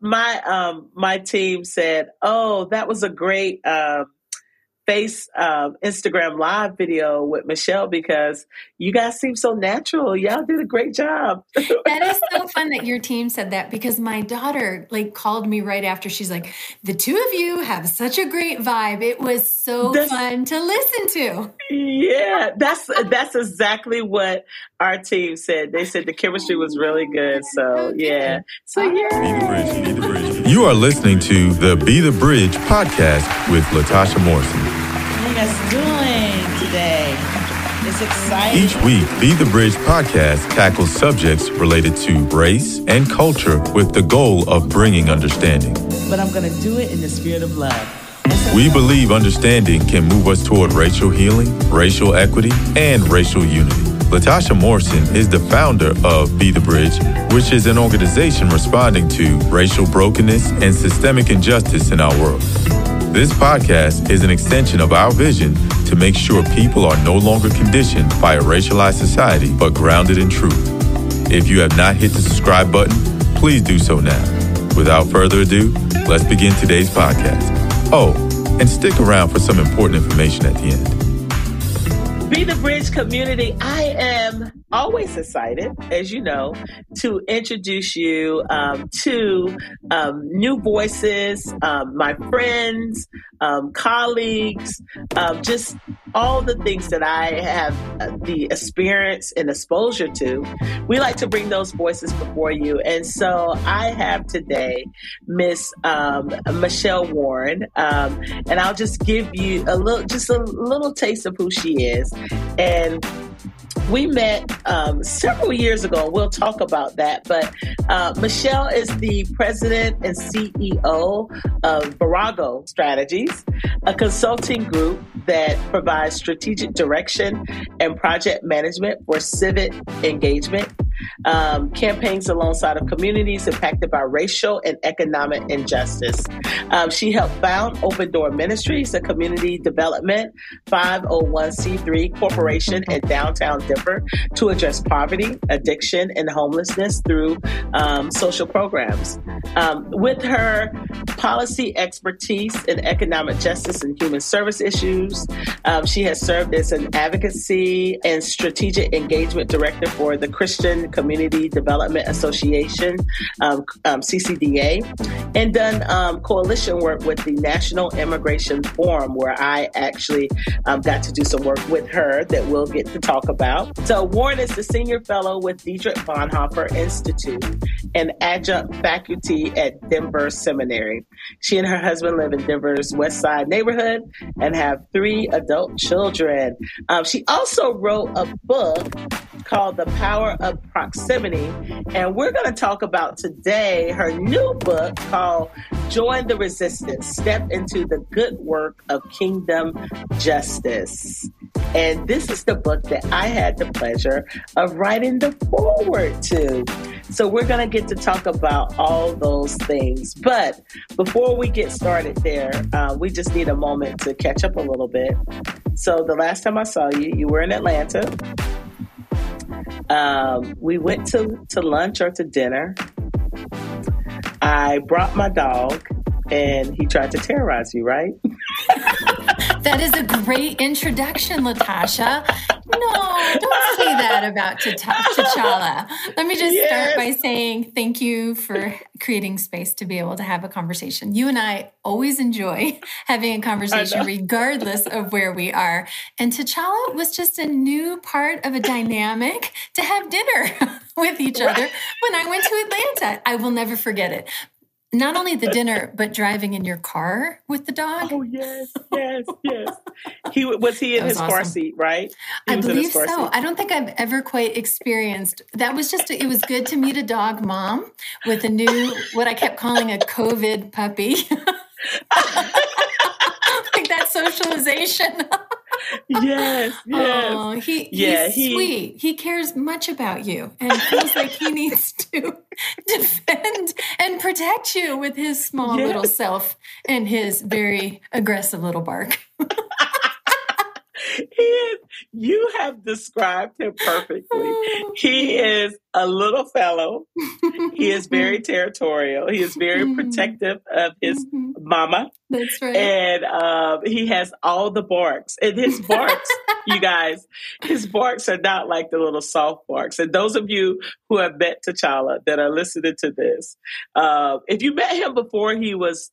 my um my team said, "Oh, that was a great um face um, Instagram live video with Michelle because you guys seem so natural. Y'all did a great job. that is so fun that your team said that because my daughter like called me right after. She's like, "The two of you have such a great vibe. It was so that's, fun to listen to." Yeah, that's that's exactly what our team said. They said the chemistry was really good. So yeah, so yeah. Be the bridge. Be the bridge. You are listening to the Be the Bridge podcast with Latasha Morrison us doing today? It's exciting. Each week, Be the Bridge podcast tackles subjects related to race and culture with the goal of bringing understanding. But I'm going to do it in the spirit of love. We believe understanding can move us toward racial healing, racial equity, and racial unity. Latasha Morrison is the founder of Be the Bridge, which is an organization responding to racial brokenness and systemic injustice in our world. This podcast is an extension of our vision to make sure people are no longer conditioned by a racialized society, but grounded in truth. If you have not hit the subscribe button, please do so now. Without further ado, let's begin today's podcast. Oh, and stick around for some important information at the end. Be the Bridge community. I am always excited, as you know, to introduce you um, to um, new voices, um, my friends, um, colleagues, um, just all the things that I have uh, the experience and exposure to. We like to bring those voices before you. And so I have today Miss um, Michelle Warren, and I'll just give you a little, just a little taste of who she is. And we met um, several years ago. We'll talk about that. But uh, Michelle is the president and CEO of Virago Strategies, a consulting group that provides strategic direction and project management for civic engagement um, campaigns alongside of communities impacted by racial and economic injustice. Um, she helped found Open Door Ministries, a community development 501c3 corporation in downtown Denver, to address poverty, addiction, and homelessness through um, social programs. Um, with her policy expertise in economic justice and human service issues, um, she has served as an advocacy and strategic engagement director for the Christian Community Development Association, um, um, CCDA, and done um, coalition work with the National Immigration Forum, where I actually um, got to do some work with her that we'll get to talk about. So, Warren is the senior fellow with Dietrich Bonhoeffer Institute and adjunct faculty at Denver Seminary. She and her husband live in Denver's West Side neighborhood and have three adult children. Um, she also wrote a book called The Power of Proximity. And we're going to talk about today her new book called Join the Resistance Step into the Good Work of Kingdom Justice. And this is the book that I had the pleasure of writing the foreword to. So we're going to get to talk about all those things. But before we get started there, uh, we just need a moment to catch up a little bit. So the last time I saw you, you were in Atlanta. Um, we went to, to lunch or to dinner. I brought my dog and he tried to terrorize you, right? that is a great introduction, Latasha. No, don't say that about T'Challa. Let me just yes. start by saying thank you for creating space to be able to have a conversation. You and I always enjoy having a conversation, regardless of where we are. And T'Challa was just a new part of a dynamic to have dinner with each other when I went to Atlanta. I will never forget it not only the dinner, but driving in your car with the dog. Oh yes, yes, yes. He was he in his awesome. car seat, right? He I believe so. Seat. I don't think I've ever quite experienced that. Was just it was good to meet a dog mom with a new what I kept calling a COVID puppy. like that socialization yes, oh, yes. Oh, he, yeah, he's he, sweet. He cares much about you and feels like he needs to defend and protect you with his small yes. little self and his very aggressive little bark. He is, you have described him perfectly. He is a little fellow. He is very territorial. He is very mm-hmm. protective of his mm-hmm. mama. That's right. And um, he has all the barks. And his barks, you guys, his barks are not like the little soft barks. And those of you who have met T'Challa that are listening to this, uh, if you met him before he was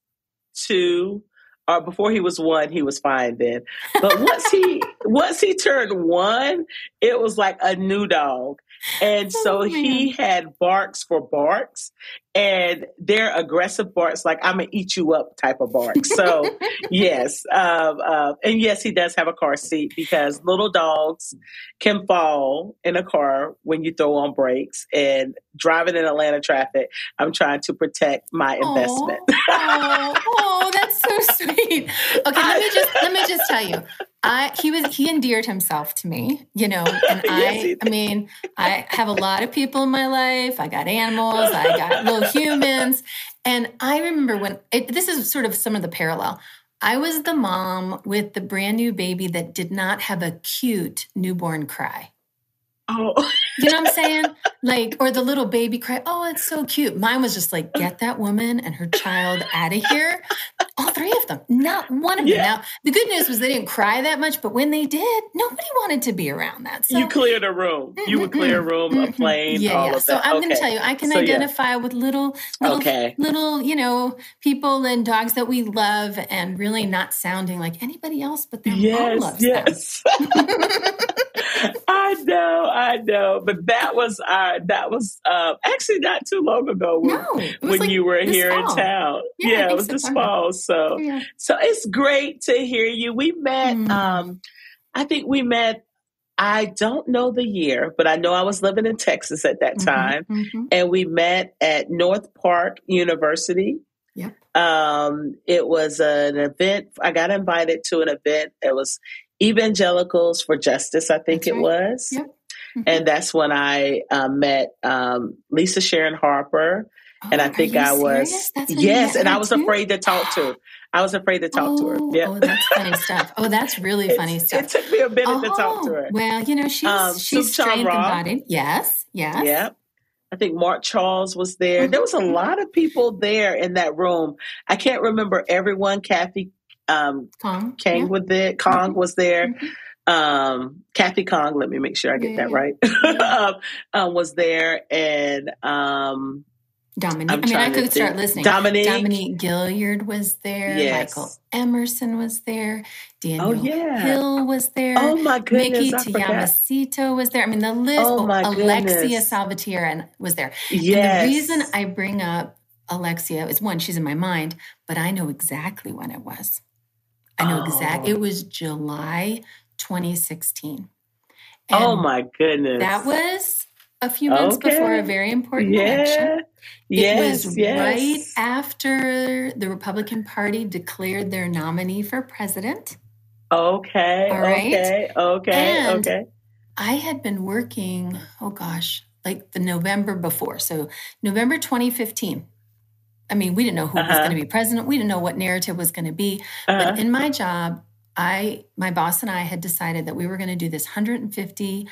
two, or before he was one, he was fine then. But once he once he turned one, it was like a new dog. And oh, so oh, he had barks for barks, and they're aggressive barks, like I'm gonna eat you up type of bark. So yes, um, uh, and yes, he does have a car seat because little dogs can fall in a car when you throw on brakes. And driving in Atlanta traffic, I'm trying to protect my investment. oh, oh, that's so sweet. Okay, let me just let me just tell you. I he was he endeared himself to me, you know, and I I mean, I have a lot of people in my life. I got animals, I got little humans, and I remember when it, this is sort of some of the parallel. I was the mom with the brand new baby that did not have a cute newborn cry. Oh. you know what I'm saying? Like, or the little baby cry, oh, it's so cute. Mine was just like, get that woman and her child out of here. All three of them, not one of them. Now, the good news was they didn't cry that much, but when they did, nobody wanted to be around that. So, you cleared a room. You would clear a room, a plane, yeah, yeah. So I'm okay. going to tell you, I can so, identify yeah. with little, little, okay. little, you know, people and dogs that we love and really not sounding like anybody else, but their yes, mom loves yes. them. I know, I know, but that was uh, that was uh, actually not too long ago when, no, when like you were here fall. in town. Yeah, yeah it was this fall. So, yeah. so it's great to hear you. We met. Mm. Um, I think we met. I don't know the year, but I know I was living in Texas at that mm-hmm, time, mm-hmm. and we met at North Park University. Yep. Um, it was an event. I got invited to an event. It was Evangelicals for Justice, I think that's it right. was. Yep. Mm-hmm. And that's when I uh, met um, Lisa Sharon Harper. Oh, and I think I was, yes, and I was too? afraid to talk to her. I was afraid to talk oh, to her. Oh, yeah. Oh, that's funny stuff. Oh, that's really funny stuff. It took me a minute to talk to her. Oh, well, you know, she's um, she's strength embodied. Yes, yes. Yeah. I think Mark Charles was there. Mm-hmm. There was a mm-hmm. lot of people there in that room. I can't remember everyone. Kathy um, Kong, Kang yeah. with it. Kong was there. Mm-hmm. Um, Kathy Kong, let me make sure I get yeah, that right, um, um, was there. And um, Dominique. i mean, I could start listening. Dominique. Dominique Gilliard was there. Yes. Michael Emerson was there. Daniel oh, yeah. Hill was there. Oh my goodness. Nikki Toyama-Szeto was there. I mean, the list. Oh, my Alexia. Salvatierra was there. Yes. And the reason I bring up Alexia is one, she's in my mind, but I know exactly when it was. I know oh. exactly. It was July 2016. And oh my goodness. That was a few months okay. before a very important yeah. election. Yes, it was yes. right after the Republican Party declared their nominee for president. Okay. All right. Okay. Okay. And okay. I had been working, oh gosh, like the November before. So November 2015. I mean, we didn't know who uh-huh. was going to be president. We didn't know what narrative was going to be. Uh-huh. But in my job, I, my boss and I had decided that we were going to do this 150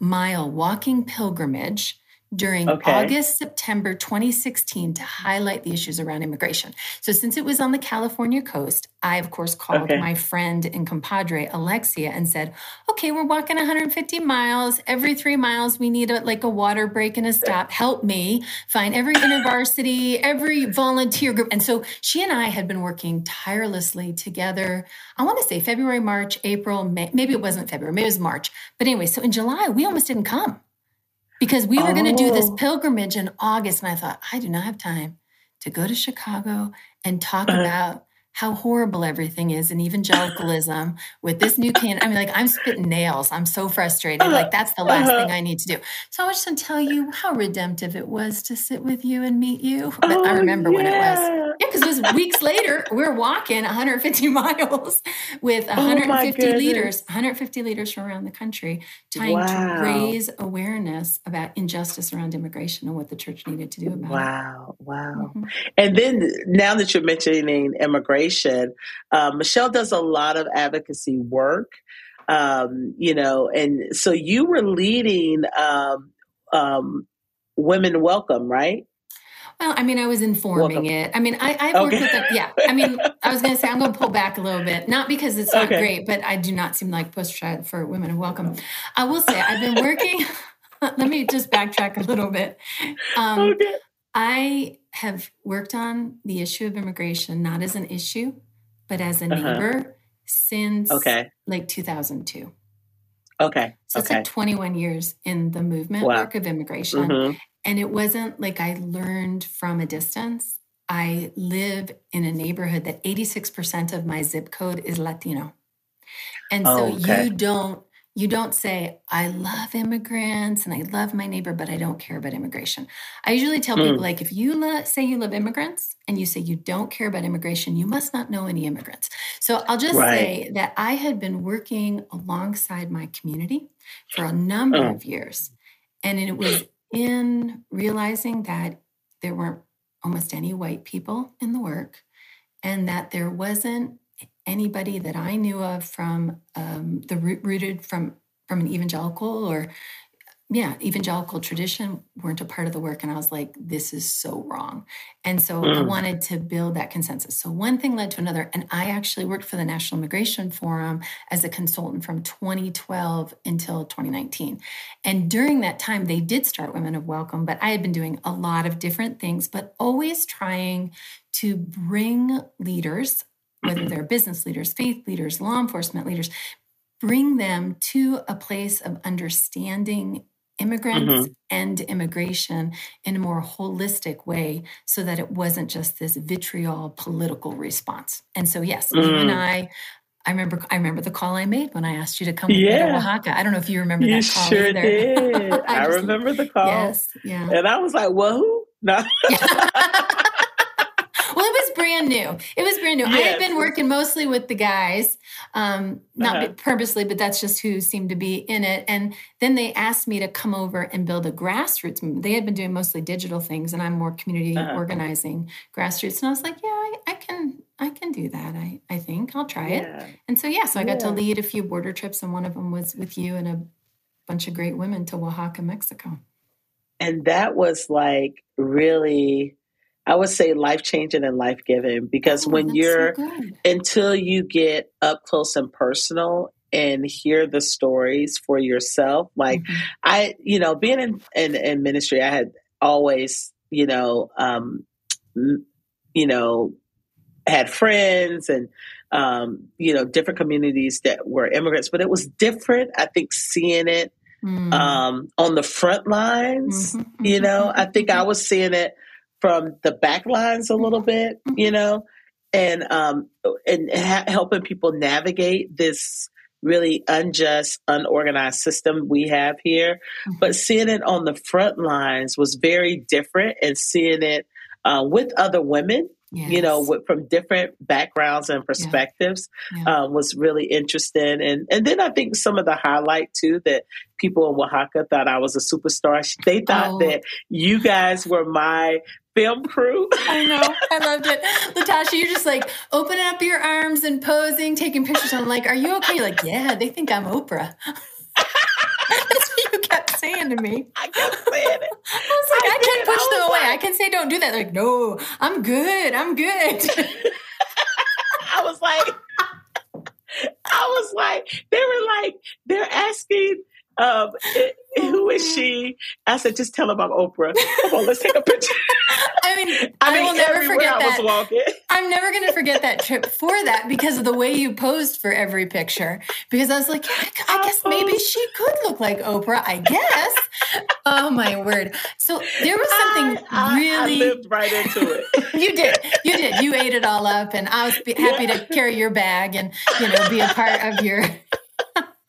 mile walking pilgrimage during okay. August, September 2016 to highlight the issues around immigration. So, since it was on the California coast, I, of course, called okay. my friend and compadre, Alexia, and said, Okay, we're walking 150 miles. Every three miles, we need a, like a water break and a stop. Help me find every intervarsity, every volunteer group. And so she and I had been working tirelessly together. I want to say February, March, April, May. Maybe it wasn't February, maybe it was March. But anyway, so in July, we almost didn't come because we were oh. going to do this oh. pilgrimage in August. And I thought, I do not have time to go to Chicago and talk uh-huh. about how horrible everything is in evangelicalism with this new can. I mean, like I'm spitting nails. I'm so frustrated. Like that's the last uh-huh. thing I need to do. So I just going to tell you how redemptive it was to sit with you and meet you. But oh, I remember yeah. when it was. Yeah, because it was weeks later. We're walking 150 miles with 150 oh leaders, 150 leaders from around the country, trying wow. to raise awareness about injustice around immigration and what the church needed to do about wow. it. Wow, wow. Mm-hmm. And then now that you're mentioning immigration, uh, Michelle does a lot of advocacy work. um, you know, and so you were leading um, um, Women Welcome, right? Well, I mean, I was informing Welcome. it. I mean, I, I've worked okay. with it. Yeah. I mean, I was going to say, I'm going to pull back a little bit, not because it's not okay. great, but I do not seem like poster child for women of welcome. I will say, I've been working. let me just backtrack a little bit. Um, okay. I have worked on the issue of immigration, not as an issue, but as a uh-huh. neighbor uh-huh. since okay. like 2002. Okay. So it's okay. like 21 years in the movement wow. work of immigration. Mm-hmm. And it wasn't like I learned from a distance. I live in a neighborhood that 86% of my zip code is Latino. And so oh, okay. you don't you don't say i love immigrants and i love my neighbor but i don't care about immigration i usually tell mm. people like if you lo- say you love immigrants and you say you don't care about immigration you must not know any immigrants so i'll just right. say that i had been working alongside my community for a number oh. of years and it was in realizing that there weren't almost any white people in the work and that there wasn't anybody that I knew of from um, the root rooted from from an evangelical or yeah evangelical tradition weren't a part of the work and i was like this is so wrong. And so mm. i wanted to build that consensus. So one thing led to another and i actually worked for the national immigration forum as a consultant from 2012 until 2019 and during that time they did start women of welcome but i had been doing a lot of different things but always trying to bring leaders whether they're business leaders, faith leaders, law enforcement leaders, bring them to a place of understanding immigrants mm-hmm. and immigration in a more holistic way so that it wasn't just this vitriol political response. And so yes, mm. you and mm. I I remember I remember the call I made when I asked you to come yeah. to Oaxaca. I don't know if you remember you that call sure either. Did. I, I remember the call. Yes, yeah. And I was like, "Well, who?" No. brand new. It was brand new. Yes. I had been working mostly with the guys, um, not uh-huh. purposely, but that's just who seemed to be in it. And then they asked me to come over and build a grassroots movement. They had been doing mostly digital things, and I'm more community uh-huh. organizing grassroots. And I was like, yeah, I, I, can, I can do that. I, I think I'll try yeah. it. And so yeah, so I got yeah. to lead a few border trips, and one of them was with you and a bunch of great women to Oaxaca, Mexico. And that was like really I would say life changing and life giving because oh, when you're so until you get up close and personal and hear the stories for yourself, like mm-hmm. I, you know, being in, in, in ministry, I had always, you know, um, you know, had friends and um, you know different communities that were immigrants, but it was different. I think seeing it mm. um, on the front lines, mm-hmm. you know, I think I was seeing it from the back lines a little bit, mm-hmm. you know, and um, and ha- helping people navigate this really unjust, unorganized system we have here. Mm-hmm. But seeing it on the front lines was very different, and seeing it uh, with other women Yes. you know, with, from different backgrounds and perspectives, yeah. Yeah. Um, was really interesting. And and then I think some of the highlight too that people in Oaxaca thought I was a superstar. They thought oh. that you guys were my film crew. I know. I loved it. Latasha, you're just like opening up your arms and posing, taking pictures. I'm like, are you okay? You're like, yeah, they think I'm Oprah. That's what you kept saying to me. I kept saying it. I was like, I, I can push them away. Like, I can say, don't do that. They're like, no, I'm good. I'm good. I was like, I was like, they were like, they're asking um, it, who is she? I said, just tell him I'm Oprah. Come on, let's take a picture. I mean, I, I will never forget that. I'm never going to forget that trip for that because of the way you posed for every picture. Because I was like, I, I guess maybe she could look like Oprah. I guess. oh my word! So there was something I, really. I lived right into it. you did. You did. You ate it all up, and I was happy yeah. to carry your bag and you know be a part of your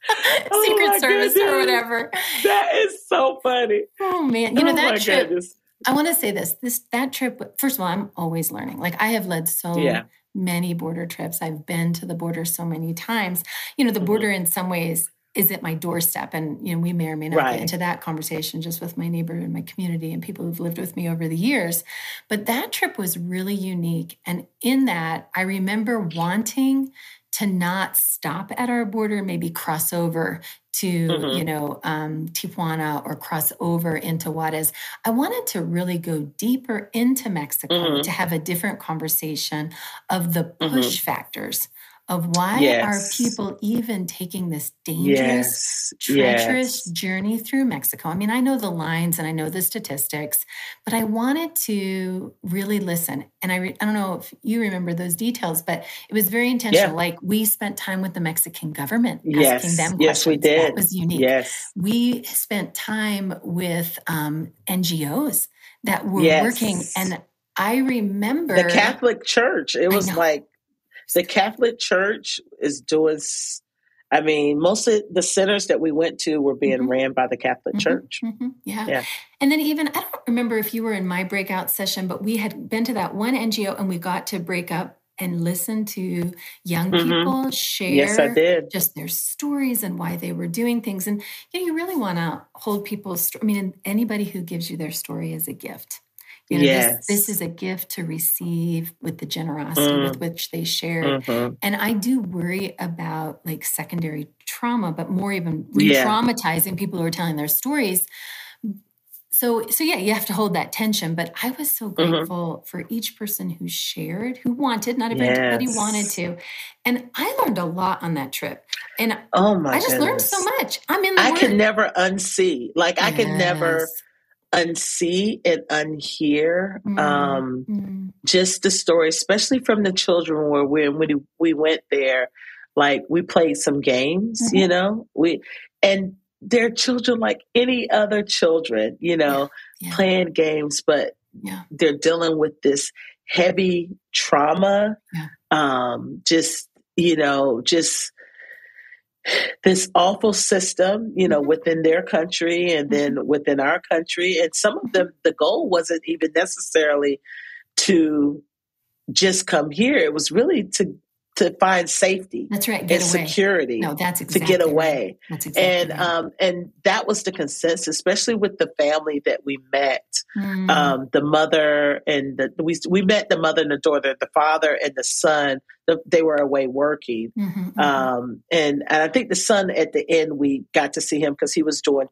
oh Secret Service goodness. or whatever. That is so funny. Oh man, you know oh that trip. Goodness. I want to say this. This that trip. First of all, I'm always learning. Like I have led so yeah. many border trips. I've been to the border so many times. You know, the mm-hmm. border in some ways is at my doorstep, and you know, we may or may not right. get into that conversation just with my neighbor and my community and people who've lived with me over the years. But that trip was really unique, and in that, I remember wanting to not stop at our border, maybe cross over to, mm-hmm. you know, um, Tijuana or cross over into Juarez. I wanted to really go deeper into Mexico mm-hmm. to have a different conversation of the push mm-hmm. factors of why yes. are people even taking this dangerous, yes. treacherous yes. journey through Mexico? I mean, I know the lines and I know the statistics, but I wanted to really listen. And I, re- I don't know if you remember those details, but it was very intentional. Yeah. Like we spent time with the Mexican government yes. asking them yes, questions. we did. That was unique. Yes. We spent time with um, NGOs that were working and I remember the Catholic Church. It was like the Catholic Church is doing. I mean, most of the centers that we went to were being mm-hmm. ran by the Catholic mm-hmm. Church. Mm-hmm. Yeah. yeah. And then even, I don't remember if you were in my breakout session, but we had been to that one NGO and we got to break up and listen to young mm-hmm. people share yes, I did. just their stories and why they were doing things. And you know, you really want to hold people's, I mean, anybody who gives you their story is a gift. You know, yes. this, this is a gift to receive with the generosity mm. with which they share. Mm-hmm. And I do worry about like secondary trauma, but more even re-traumatizing people who are telling their stories. So, so yeah, you have to hold that tension. But I was so mm-hmm. grateful mm-hmm. for each person who shared, who wanted, not everybody yes. wanted to. And I learned a lot on that trip. And oh my I just goodness. learned so much. I mean, I can never unsee. Like yes. I can never unsee and unhear mm-hmm. um, mm-hmm. just the story, especially from the children where we when we went there, like we played some games, mm-hmm. you know, we and they're children like any other children, you know, yeah. Yeah. playing games, but yeah. they're dealing with this heavy trauma, um, just you know, just this awful system, you know, mm-hmm. within their country and then mm-hmm. within our country. And some of them, the goal wasn't even necessarily to just come here. It was really to to find safety. That's right. Get and away. security. No, that's exactly to get away. Right. That's exactly and right. um and that was the consensus, especially with the family that we met. Mm. Um, the mother and the we we met the mother and the daughter, the father and the son. The, they were away working, mm-hmm, mm-hmm. Um, and and I think the son at the end we got to see him because he was doing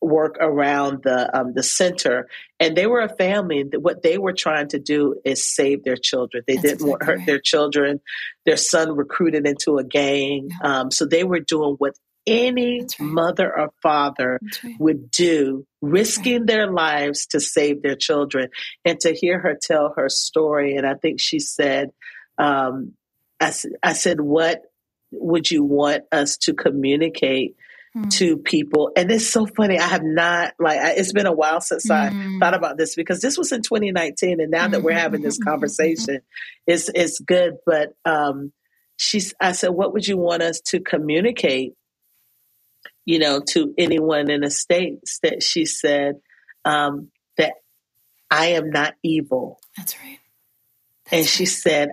work around the um, the center, and they were a family. That what they were trying to do is save their children. They That's didn't exactly want hurt right. their children. Their son recruited into a gang, yeah. um, so they were doing what any right. mother or father right. would do, risking their lives to save their children. And to hear her tell her story, and I think she said, um, I, I said, what would you want us to communicate mm. to people. And it's so funny. I have not, like, I, it's been a while since mm. I hmm. thought about this because this was in 2019. And now that we're having this conversation, it's, it's good. But, um, she's, I said, what would you want us to communicate, you know, to anyone in the States that she said, um, that I am not evil. That's right. That's and she right. said,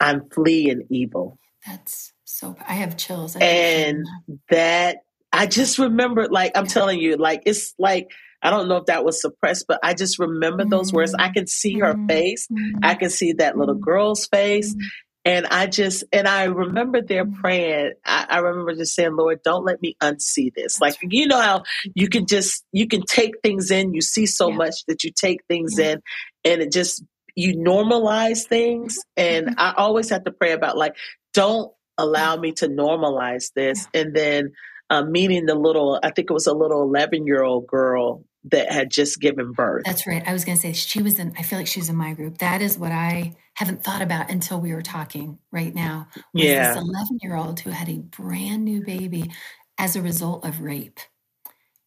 I'm fleeing evil. That's so, I have chills. I and that I just remember, like, I'm telling you, like, it's like, I don't know if that was suppressed, but I just remember mm-hmm. those words. I can see her mm-hmm. face. Mm-hmm. I can see that little mm-hmm. girl's face. Mm-hmm. And I just, and I remember there mm-hmm. praying. I, I, remember just saying, Lord, don't let me unsee this. Like, you know how you can just, you can take things in. You see so yeah. much that you take things yeah. in and it just, you normalize things. And I always have to pray about, like, don't allow me to normalize this. Yeah. And then, um, meeting the little, I think it was a little 11 year old girl that had just given birth. That's right. I was going to say she was in, I feel like she's in my group. That is what I haven't thought about until we were talking right now. yeah. This 11 year old who had a brand new baby as a result of rape.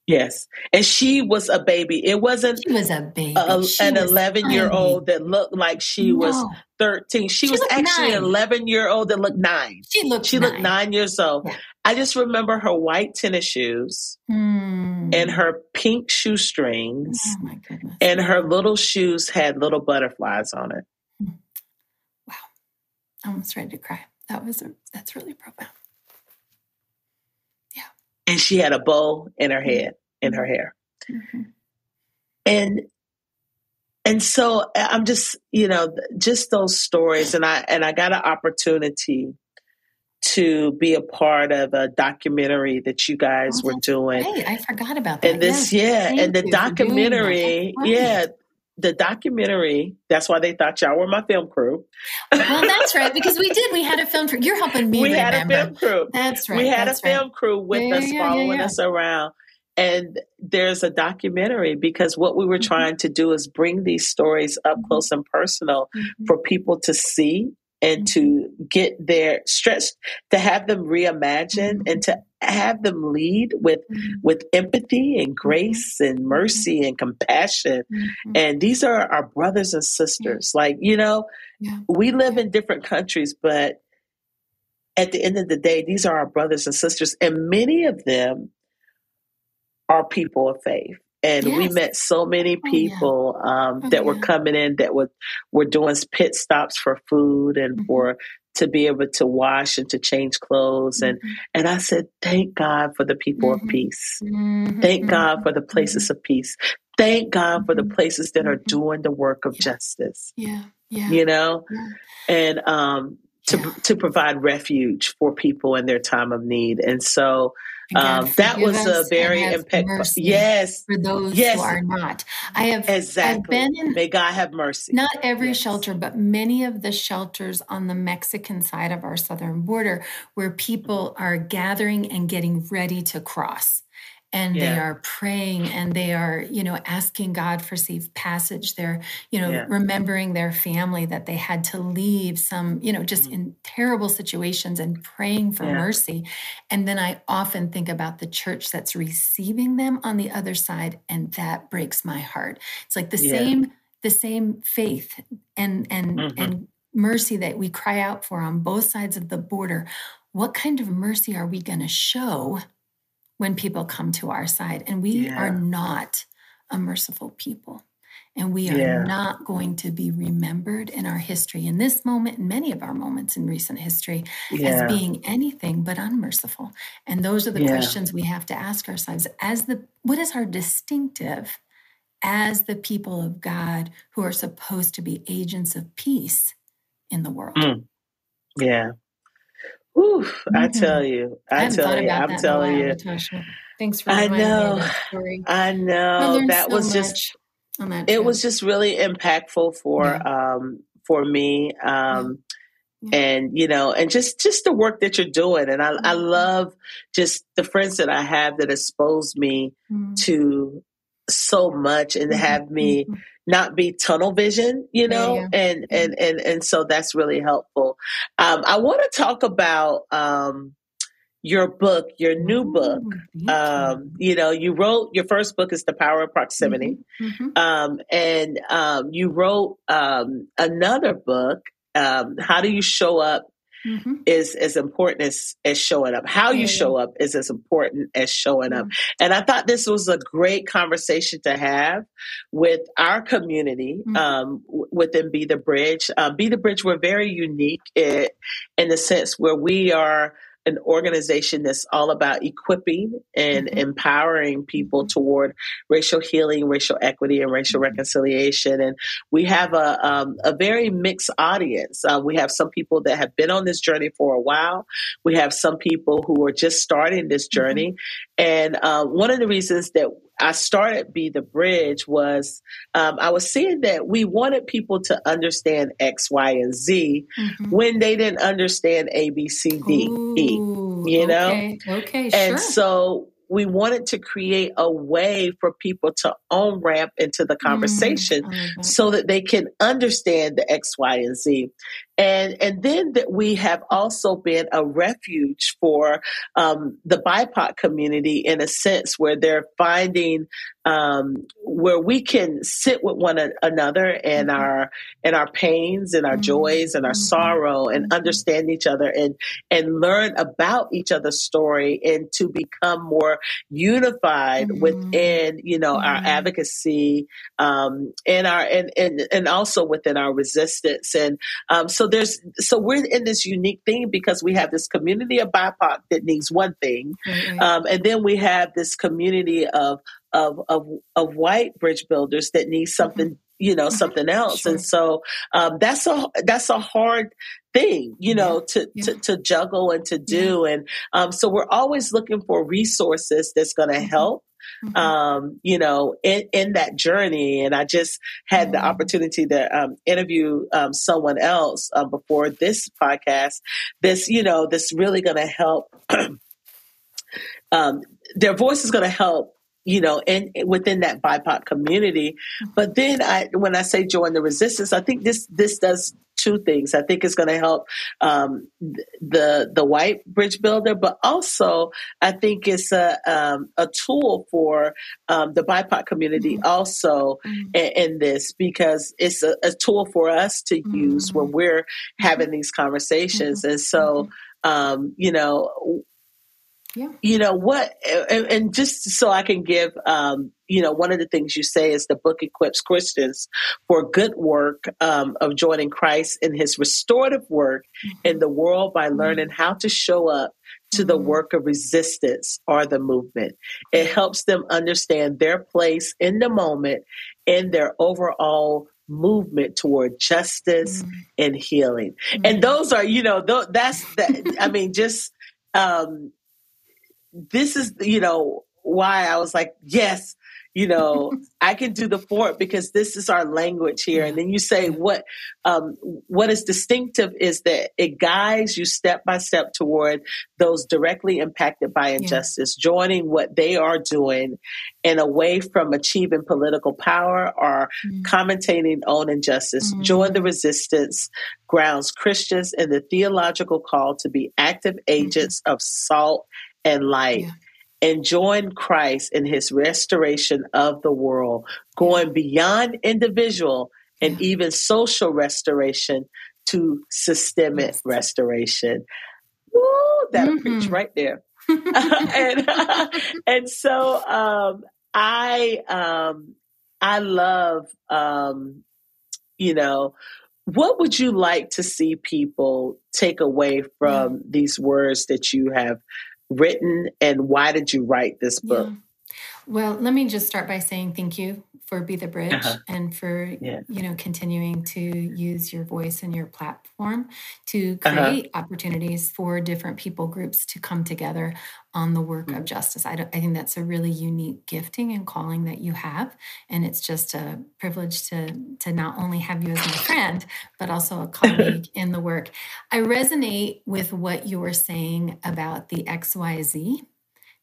Yes. And she was a baby. It wasn't She was a baby. A, an 11 year old that looked like she no. was 13. She, she was actually nine. an 11 year old that looked nine. She looked She nine. looked nine years old. Yeah. I just remember her white tennis shoes mm. and her pink shoestrings. Oh my goodness. And her little shoes had little butterflies on it. Hmm. Wow. I'm almost ready to cry. That was a, that's really profound. Yeah. And she had a bow in her head, in her hair. Mm-hmm. And and so I'm just, you know, just those stories and I and I got an opportunity to be a part of a documentary that you guys oh, were doing. Right. I forgot about that. And this, yes. yeah, and the documentary, yeah, the documentary. That's why they thought y'all were my film crew. well, that's right because we did. We had a film crew. You're helping me. We remember. had a film crew. That's right. We had a film right. crew with yeah, us, yeah, following yeah, us around. And there's a documentary because what we were mm-hmm. trying to do is bring these stories up mm-hmm. close and personal mm-hmm. for people to see and to mm-hmm. get their stretched to have them reimagine mm-hmm. and to have them lead with mm-hmm. with empathy and grace and mercy and compassion and these are our brothers and sisters like you know we live in different countries but at the end of the day these are our brothers and sisters and many of them are people of faith. And yes. we met so many people oh, yeah. um, oh, that were coming in that were were doing pit stops for food and mm-hmm. for to be able to wash and to change clothes mm-hmm. and and I said thank God for the people mm-hmm. of peace. Mm-hmm. Thank God for the places mm-hmm. of peace. Thank God for the mm-hmm. places that are doing the work of yeah. justice. Yeah. Yeah. You know? Yeah. And um to to provide refuge for people in their time of need. And so um, that was a very impactful. Yes, for those yes. who are not. I have exactly. I've been in, May God have mercy. Not every yes. shelter, but many of the shelters on the Mexican side of our southern border, where people are gathering and getting ready to cross and yeah. they are praying and they are you know asking god for safe passage they're you know yeah. remembering their family that they had to leave some you know just mm-hmm. in terrible situations and praying for yeah. mercy and then i often think about the church that's receiving them on the other side and that breaks my heart it's like the same the same faith and and mm-hmm. and mercy that we cry out for on both sides of the border what kind of mercy are we going to show when people come to our side. And we yeah. are not a merciful people. And we are yeah. not going to be remembered in our history, in this moment, and many of our moments in recent history, yeah. as being anything but unmerciful. And those are the questions we have to ask ourselves as the what is our distinctive as the people of God who are supposed to be agents of peace in the world? Mm. Yeah. Oof, mm-hmm. I tell you, I, I tell you, I'm telling you. Latasha. Thanks for I know, I know that so was just that it was just really impactful for yeah. um for me um yeah. and you know and just just the work that you're doing and I I mm-hmm. love just the friends that I have that expose me mm-hmm. to so much and have me mm-hmm not be tunnel vision, you know, yeah, yeah. and and and and so that's really helpful. Um, I want to talk about um, your book, your new book. Um, you know, you wrote your first book is The Power of Proximity, mm-hmm. mm-hmm. um, and um, you wrote um, another book. Um, how do you show up mm-hmm. is as important as, as showing up. How you show up is as important as showing up. Mm-hmm. And I thought this was a great conversation to have with our community mm-hmm. um, within Be the Bridge. Uh, Be the Bridge, we're very unique in, in the sense where we are an organization that's all about equipping and mm-hmm. empowering people toward racial healing, racial equity, and racial mm-hmm. reconciliation. And we have a, um, a very mixed audience. Uh, we have some people that have been on this journey for a while. We have some people who are just starting this mm-hmm. journey. Mm-hmm. And uh, one of the reasons that I started Be the Bridge was um, I was seeing that we wanted people to understand X, Y, and Z mm-hmm. when they didn't understand A, B, C, D, Ooh, E. You know? Okay, okay And so we wanted to create a way for people to on ramp into the mm, conversation mm, so that they can understand the X, Y, and Z. And, and then that we have also been a refuge for um, the BIPOC community in a sense where they're finding um, where we can sit with one another and mm-hmm. our and our pains and our mm-hmm. joys and our mm-hmm. sorrow and mm-hmm. understand each other and and learn about each other's story and to become more unified mm-hmm. within you know our mm-hmm. advocacy um, and our and, and and also within our resistance and um, so there's so we're in this unique thing because we have this community of BIPOC that needs one thing, um, and then we have this community of of of, of white bridge builders that need something you know, something else. Sure. And so um, that's a that's a hard thing, you know, yeah. To, yeah. to, to juggle and to do. Yeah. And um, so we're always looking for resources that's going to mm-hmm. help. Mm-hmm. Um, you know, in, in that journey. And I just had mm-hmm. the opportunity to um, interview um, someone else uh, before this podcast. This, you know, this really going to help. Um, their voice is going to help you know, and within that BIPOC community. But then I, when I say join the resistance, I think this, this does two things. I think it's going to help um, the the white bridge builder, but also I think it's a um, a tool for um, the BIPOC community mm-hmm. also mm-hmm. in, in, this because it's a, a, tool for us to use mm-hmm. when we're having these conversations. Mm-hmm. And so, mm-hmm. um, you know, yeah. You know what? And, and, just so I can give, um, you know, one of the things you say is the book equips Christians for good work um, of joining Christ in His restorative work mm-hmm. in the world by learning mm-hmm. how to show up to the mm-hmm. work of resistance or the movement. It helps them understand their place in the moment in their overall movement toward justice mm-hmm. and healing. Mm-hmm. And those are, you know, th- that's that. I mean, just um, this is, you know, why I was like, yes, you know, I can do the fort because this is our language here. And then you say what um, what is distinctive is that it guides you step by step toward those directly impacted by injustice, yeah. joining what they are doing and away from achieving political power or mm-hmm. commentating on injustice. Mm-hmm. Join the resistance grounds Christians in the theological call to be active mm-hmm. agents mm-hmm. of salt and light. Yeah. And join Christ in his restoration of the world, going beyond individual and yeah. even social restoration to systemic yes. restoration. Woo, that'll mm-hmm. preach right there. and, uh, and so um, I um, I love um, you know what would you like to see people take away from yeah. these words that you have written and why did you write this book? Yeah. Well, let me just start by saying thank you for Be the Bridge uh-huh. and for yeah. you know continuing to use your voice and your platform to uh-huh. create uh-huh. opportunities for different people groups to come together on the work mm-hmm. of justice. I, I think that's a really unique gifting and calling that you have, and it's just a privilege to to not only have you as my friend but also a colleague in the work. I resonate with what you were saying about the X Y Z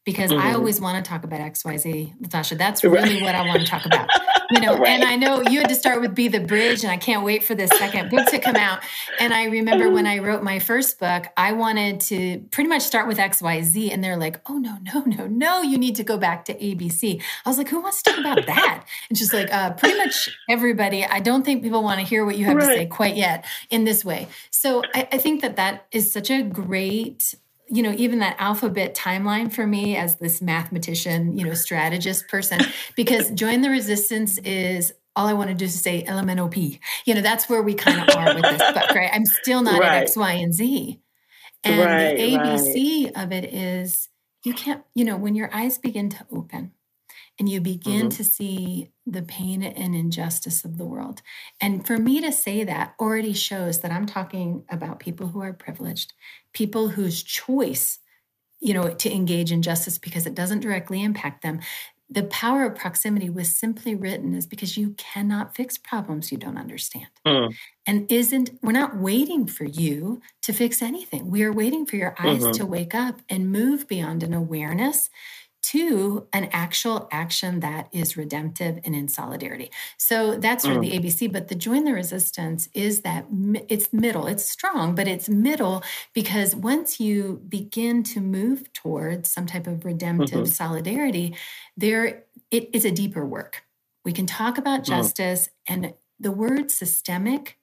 because mm-hmm. I always want to talk about XYZ, Latasha. That's really right. what I want to talk about. You know, right. and I know you had to start with Be the Bridge, and I can't wait for this second book to come out. And I remember when I wrote my first book, I wanted to pretty much start with XYZ, and they're like, oh, no, no, no, no, you need to go back to ABC. I was like, who wants to talk about that? And just like, uh, pretty much everybody. I don't think people want to hear what you have right. to say quite yet in this way. So I, I think that that is such a great you know even that alphabet timeline for me as this mathematician you know strategist person because join the resistance is all I want to do is say LMNOP. You know, that's where we kind of are with this book, right? I'm still not right. at X, Y, and Z. And right, the ABC right. of it is you can't, you know, when your eyes begin to open and you begin mm-hmm. to see the pain and injustice of the world. And for me to say that already shows that I'm talking about people who are privileged, people whose choice, you know, to engage in justice because it doesn't directly impact them. The power of proximity was simply written is because you cannot fix problems you don't understand. Mm. And isn't, we're not waiting for you to fix anything. We are waiting for your eyes mm-hmm. to wake up and move beyond an awareness to an actual action that is redemptive and in solidarity. So that's sort of the ABC. But the join the resistance is that it's middle, it's strong, but it's middle because once you begin to move towards some type of redemptive mm-hmm. solidarity, there it is a deeper work. We can talk about mm. justice mm. and the word systemic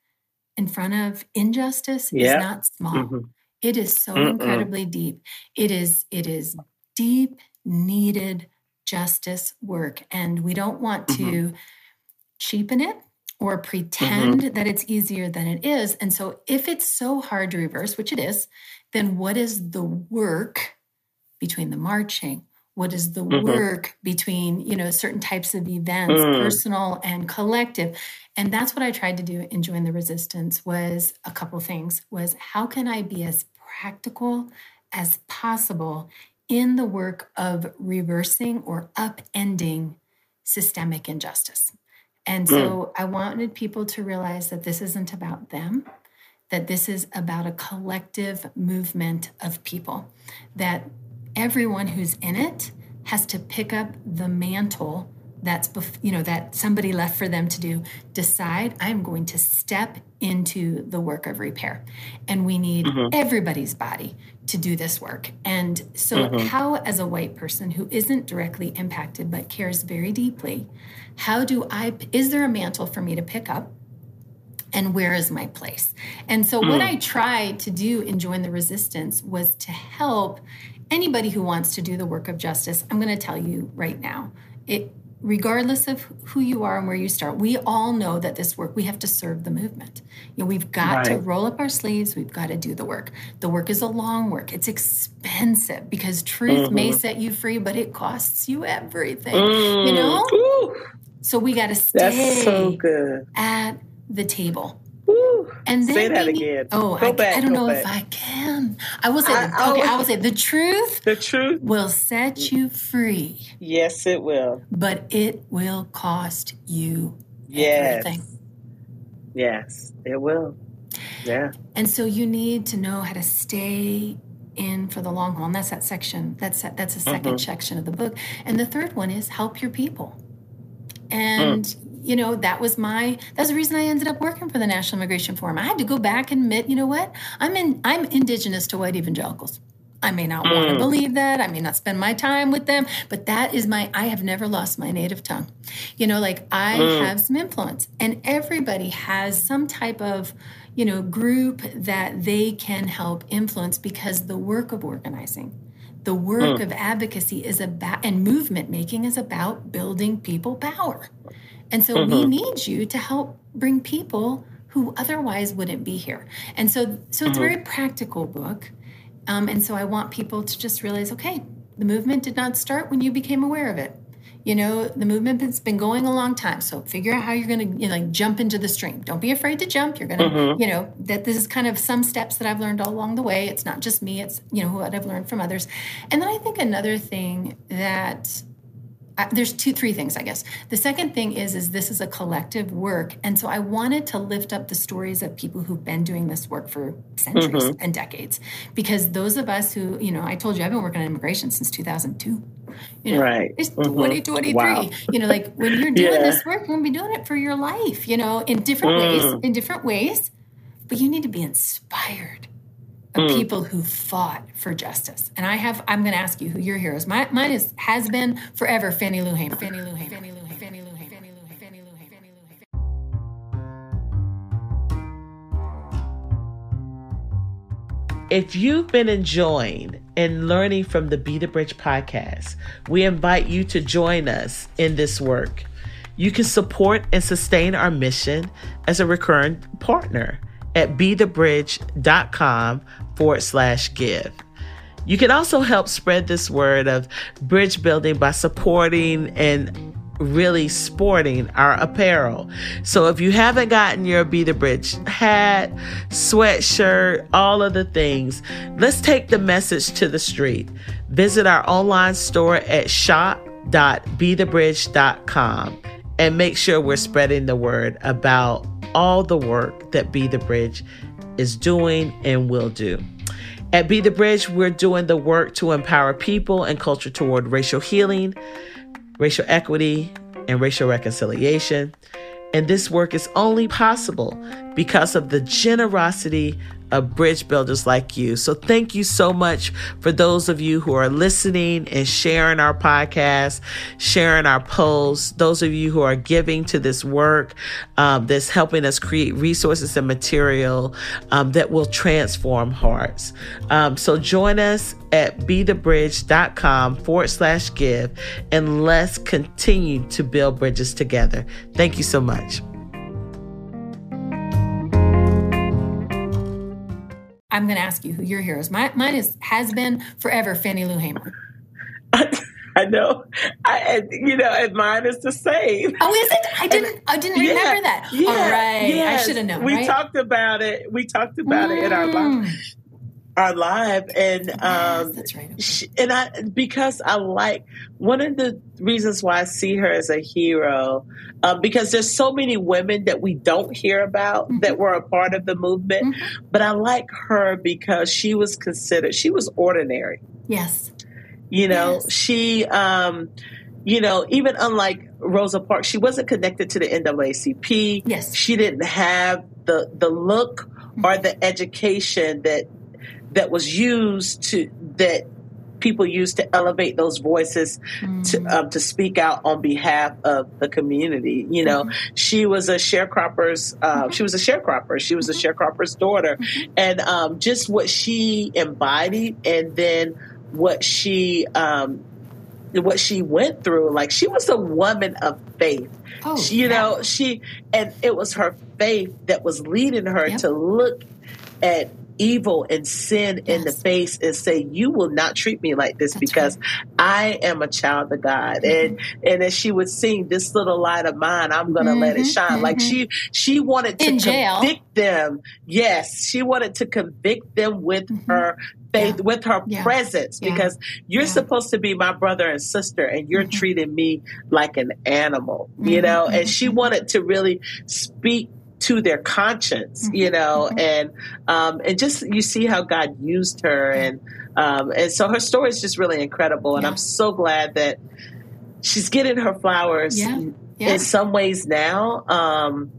in front of injustice yeah. is not small. Mm-hmm. It is so incredibly deep. It is it is deep needed justice work. And we don't want to mm-hmm. cheapen it or pretend mm-hmm. that it's easier than it is. And so, if it's so hard to reverse, which it is, then what is the work between the marching? What is the mm-hmm. work between, you know, certain types of events, mm. personal and collective? And that's what I tried to do in Join the Resistance was a couple things was how can I be as practical as possible in the work of reversing or upending systemic injustice. And so mm. I wanted people to realize that this isn't about them, that this is about a collective movement of people, that everyone who's in it has to pick up the mantle that's you know that somebody left for them to do decide i'm going to step into the work of repair and we need mm-hmm. everybody's body to do this work and so mm-hmm. how as a white person who isn't directly impacted but cares very deeply how do i is there a mantle for me to pick up and where is my place and so mm. what i tried to do in join the resistance was to help anybody who wants to do the work of justice i'm going to tell you right now it regardless of who you are and where you start, we all know that this work, we have to serve the movement. You know, we've got right. to roll up our sleeves, we've got to do the work. The work is a long work, it's expensive because truth mm-hmm. may set you free, but it costs you everything. Mm. You know? Ooh. So we got to stay so at the table. And then say that maybe, again. Oh, go I, back, I don't know back. if I can. I will say. I, the, okay, I will say the truth. The truth will set you free. Yes, it will. But it will cost you yes. everything. Yes, it will. Yeah. And so you need to know how to stay in for the long haul. And that's that section. That's that, that's a 2nd mm-hmm. section of the book. And the third one is help your people. And mm you know, that was my that's the reason I ended up working for the National Immigration Forum. I had to go back and admit, you know what? I'm in I'm indigenous to white evangelicals. I may not mm. want to believe that. I may not spend my time with them, but that is my, I have never lost my native tongue. You know, like I mm. have some influence, and everybody has some type of, you know, group that they can help influence because the work of organizing, the work mm. of advocacy is about, and movement making is about building people power. And so mm-hmm. we need you to help bring people who otherwise wouldn't be here. And so so it's mm-hmm. a very practical book. Um, and so I want people to just realize, okay, the movement did not start when you became aware of it. You know, the movement has been going a long time. So figure out how you're going to, you know, like jump into the stream. Don't be afraid to jump. You're going to, mm-hmm. you know, that this is kind of some steps that I've learned all along the way. It's not just me. It's, you know, what I've learned from others. And then I think another thing that there's two three things i guess the second thing is is this is a collective work and so i wanted to lift up the stories of people who've been doing this work for centuries mm-hmm. and decades because those of us who you know i told you i've been working on immigration since 2002 you know right it's mm-hmm. 2023 wow. you know like when you're doing yeah. this work you're going to be doing it for your life you know in different mm. ways in different ways but you need to be inspired of mm. people who fought for justice. And I have, I'm going to ask you who your heroes. My, mine is has been forever Fannie Lou Hamer. Fannie Lou Hamer. Fannie Lou Hamer. Fannie Lou Hamer. Fannie Lou Hamer. Fannie Lou Hamer. Fannie Lou Hamer. If you've been enjoying and learning from the Be the Bridge podcast, we invite you to join us in this work. You can support and sustain our mission as a recurring partner at bethebridge.com forward slash give. You can also help spread this word of bridge building by supporting and really sporting our apparel. So if you haven't gotten your Be the Bridge hat, sweatshirt, all of the things, let's take the message to the street. Visit our online store at shop.bethebridge.com and make sure we're spreading the word about all the work that Be the Bridge is doing and will do. At Be the Bridge, we're doing the work to empower people and culture toward racial healing, racial equity, and racial reconciliation. And this work is only possible because of the generosity of bridge builders like you. So thank you so much for those of you who are listening and sharing our podcast, sharing our posts, those of you who are giving to this work um, that's helping us create resources and material um, that will transform hearts. Um, so join us at bethebridge.com forward slash give and let's continue to build bridges together. Thank you so much. I'm going to ask you who your heroes. My, mine is has been forever Fannie Lou Hamer. I know. I, you know, and mine is the same. Oh, is it? I didn't. I didn't remember yeah, that. Yeah, All right. Yes. I should have known. We right? talked about it. We talked about mm. it in our live, our live, and um, yes, that's right. She, and I because I like one of the reasons why I see her as a hero, um, because there's so many women that we don't hear about mm-hmm. that were a part of the movement, mm-hmm. but I like her because she was considered. She was ordinary. Yes you know, yes. she, um, you know, even unlike Rosa Parks, she wasn't connected to the NAACP. Yes. She didn't have the the look mm-hmm. or the education that that was used to that people used to elevate those voices mm-hmm. to um, to speak out on behalf of the community. You know, mm-hmm. she was a sharecropper's. Uh, mm-hmm. She was a sharecropper. She was a mm-hmm. sharecropper's daughter, mm-hmm. and um, just what she embodied, and then what she um, what she went through. Like she was a woman of faith. Oh, she, you yeah. know, she and it was her faith that was leading her yep. to look at evil and sin yes. in the face and say, "You will not treat me like this That's because right. I am a child of God." Mm-hmm. And and as she would sing, "This little light of mine, I'm going to mm-hmm. let it mm-hmm. shine." Mm-hmm. Like she she wanted to in convict them. Yes, she wanted to convict them with mm-hmm. her faith, yeah. with her yeah. presence, yeah. because you're supposed to be my brother and sister, and you're mm-hmm. treating me like an animal, you know. And she wanted to really speak to their conscience, mm-hmm. you know, mm-hmm. and um, and just you see how God used her, and um, and so her story is just really incredible, and yeah. I'm so glad that she's getting her flowers yeah. Yeah. in some ways now. Um,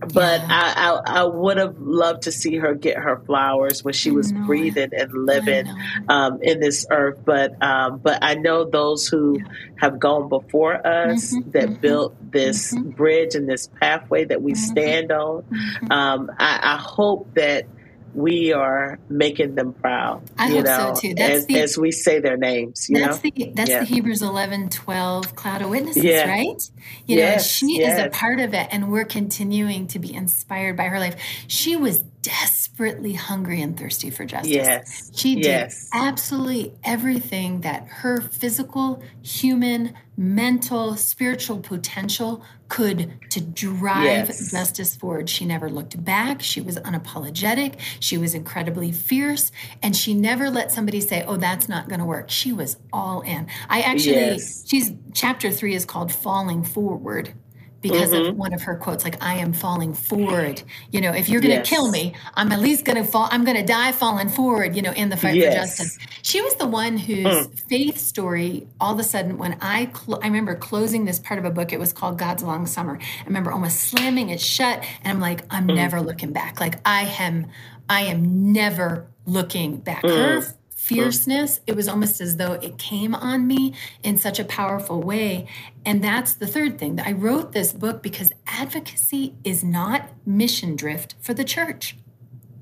but yeah. I, I, I would have loved to see her get her flowers when she was breathing and living um, in this earth. But um, but I know those who have gone before us mm-hmm, that mm-hmm, built this mm-hmm. bridge and this pathway that we mm-hmm. stand on. Mm-hmm. Um, I, I hope that we are making them proud. I hope know, so too. That's as, the, as we say their names. that's know? the that's yeah. the Hebrews 11, 12 cloud of witnesses, yeah. right? You yes, know, she yes. is a part of it, and we're continuing to be inspired by her life. She was desperately hungry and thirsty for justice. Yes. She did yes. absolutely everything that her physical, human, mental, spiritual potential could to drive yes. justice forward. She never looked back. She was unapologetic. She was incredibly fierce. And she never let somebody say, oh, that's not going to work. She was all in. I actually, yes. she's, chapter three is called Falling Forward because mm-hmm. of one of her quotes like i am falling forward you know if you're going to yes. kill me i'm at least going to fall i'm going to die falling forward you know in the fight yes. for justice she was the one whose mm. faith story all of a sudden when i cl- i remember closing this part of a book it was called god's long summer i remember almost slamming it shut and i'm like i'm mm. never looking back like i am i am never looking back mm. her fierceness. It was almost as though it came on me in such a powerful way. And that's the third thing. I wrote this book because advocacy is not mission drift for the church.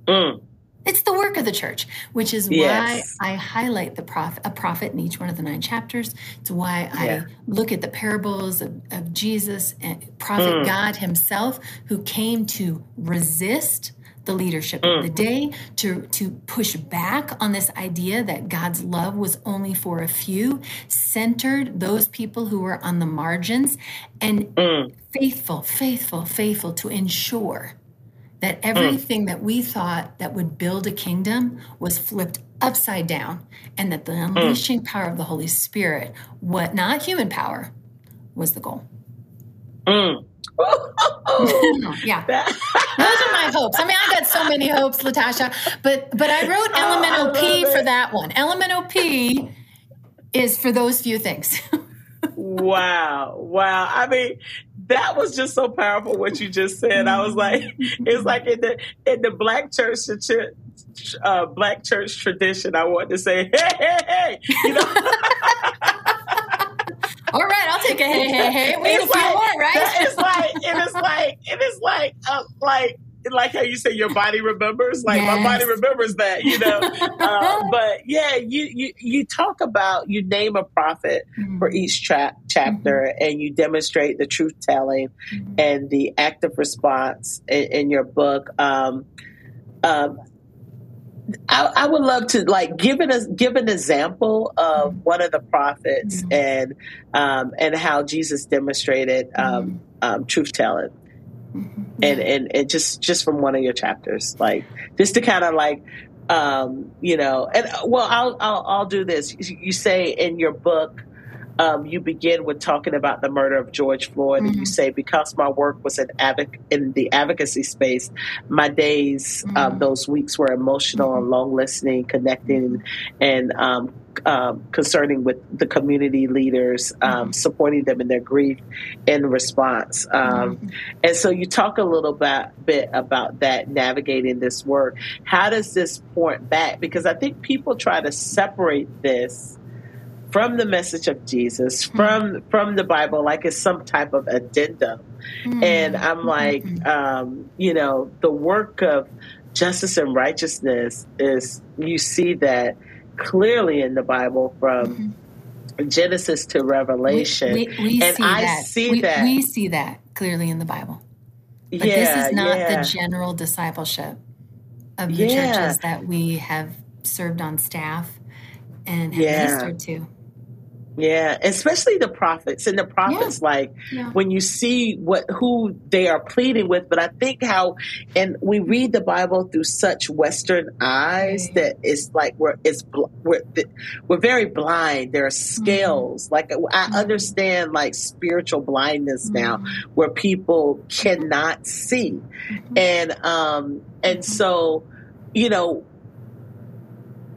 Mm. It's the work of the church, which is yes. why I highlight the prophet, a prophet in each one of the nine chapters. It's why yeah. I look at the parables of, of Jesus and prophet mm. God himself, who came to resist the leadership mm. of the day, to, to push back on this idea that God's love was only for a few, centered those people who were on the margins, and mm. faithful, faithful, faithful to ensure that everything mm. that we thought that would build a kingdom was flipped upside down and that the mm. unleashing power of the Holy Spirit, what not human power, was the goal. Mm. yeah. Those are my hopes. I mean, I got so many hopes, Latasha, but but I wrote Elemental oh, P for that one. Elemental P is for those few things. wow. Wow. I mean, that was just so powerful what you just said. I was like, it's like in the in the black church uh, black church tradition, I want to say, hey, hey, hey, you know. All right, I'll take a hey, hey, hey. We need a few like, more, right? It's like, it is like, it is like, uh, like, like how you say your body remembers. Like yes. my body remembers that, you know. uh, but yeah, you, you you talk about you name a prophet mm-hmm. for each tra- chapter, mm-hmm. and you demonstrate the truth telling mm-hmm. and the active response in, in your book. Um, um, I, I, would love to like give it a give an example of one of the prophets mm-hmm. and um, and how Jesus demonstrated um, mm-hmm. um, truth telling, mm-hmm. and, and and just just from one of your chapters, like just to kind of like um, you know, and well, I'll I'll, I'll do this. You say in your book um, you begin with talking about the murder of George Floyd, mm-hmm. and you mm-hmm. say, because my work was in, advoc- in the advocacy space, my days, um, mm-hmm. um, those weeks were emotional and long listening, connecting, and um, um, concerning with the community leaders, um, mm-hmm. supporting them in their grief in response. Um, mm-hmm. And so you talk a little bit, bit about that navigating this work. How does this point back? Because I think people try to separate this from the message of Jesus, from from the Bible, like it's some type of addendum. Mm-hmm. And I'm like, mm-hmm. um, you know, the work of justice and righteousness is you see that clearly in the Bible from mm-hmm. Genesis to Revelation. We, we, we and I that. see we, that. We see that clearly in the Bible. But yeah, this is not yeah. the general discipleship of the yeah. churches that we have served on staff and have yeah. ministered to. Yeah, especially the prophets and the prophets, yeah. like yeah. when you see what who they are pleading with. But I think how, and we read the Bible through such Western eyes that it's like we're it's we're we're very blind. There are mm-hmm. scales. Mm-hmm. Like I mm-hmm. understand like spiritual blindness mm-hmm. now, where people cannot see, mm-hmm. and um and mm-hmm. so you know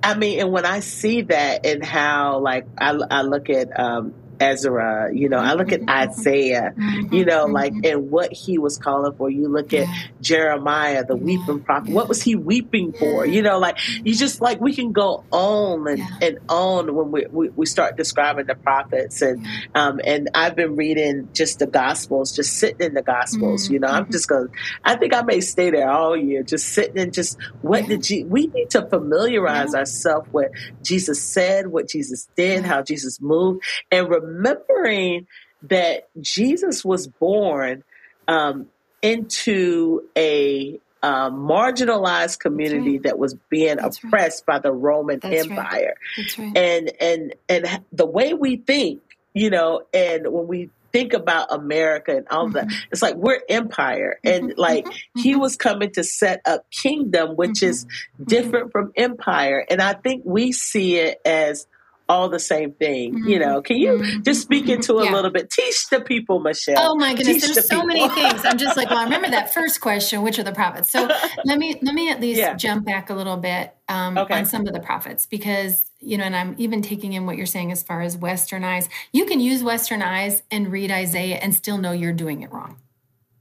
I mean, and when I see that and how, like, I, I look at um, Ezra, you know, I look at mm-hmm. Isaiah, mm-hmm. you know, like, mm-hmm. and what he was calling for. You look at Jeremiah, the weeping prophet. What was he weeping for? You know, like, you just like, we can go on and, and on when we, we, we, start describing the prophets. And, um, and I've been reading just the Gospels, just sitting in the Gospels, you know, I'm just going, to I think I may stay there all year, just sitting and just, what did you, we need to familiarize ourselves with Jesus said, what Jesus did, how Jesus moved, and remember remembering that Jesus was born um, into a uh, marginalized community right. that was being That's oppressed right. by the Roman That's Empire, right. and and and the way we think, you know, and when we think about America and all mm-hmm. that, it's like we're empire, and mm-hmm. like mm-hmm. he was coming to set up kingdom, which is mm-hmm. different from empire, and I think we see it as all the same thing. Mm-hmm. You know, can you mm-hmm. just speak into a yeah. little bit? Teach the people, Michelle. Oh my goodness, Teach there's the so people. many things. I'm just like, well, I remember that first question, which are the prophets? So let me let me at least yeah. jump back a little bit um, okay. on some of the prophets because you know, and I'm even taking in what you're saying as far as Western eyes. You can use Western eyes and read Isaiah and still know you're doing it wrong.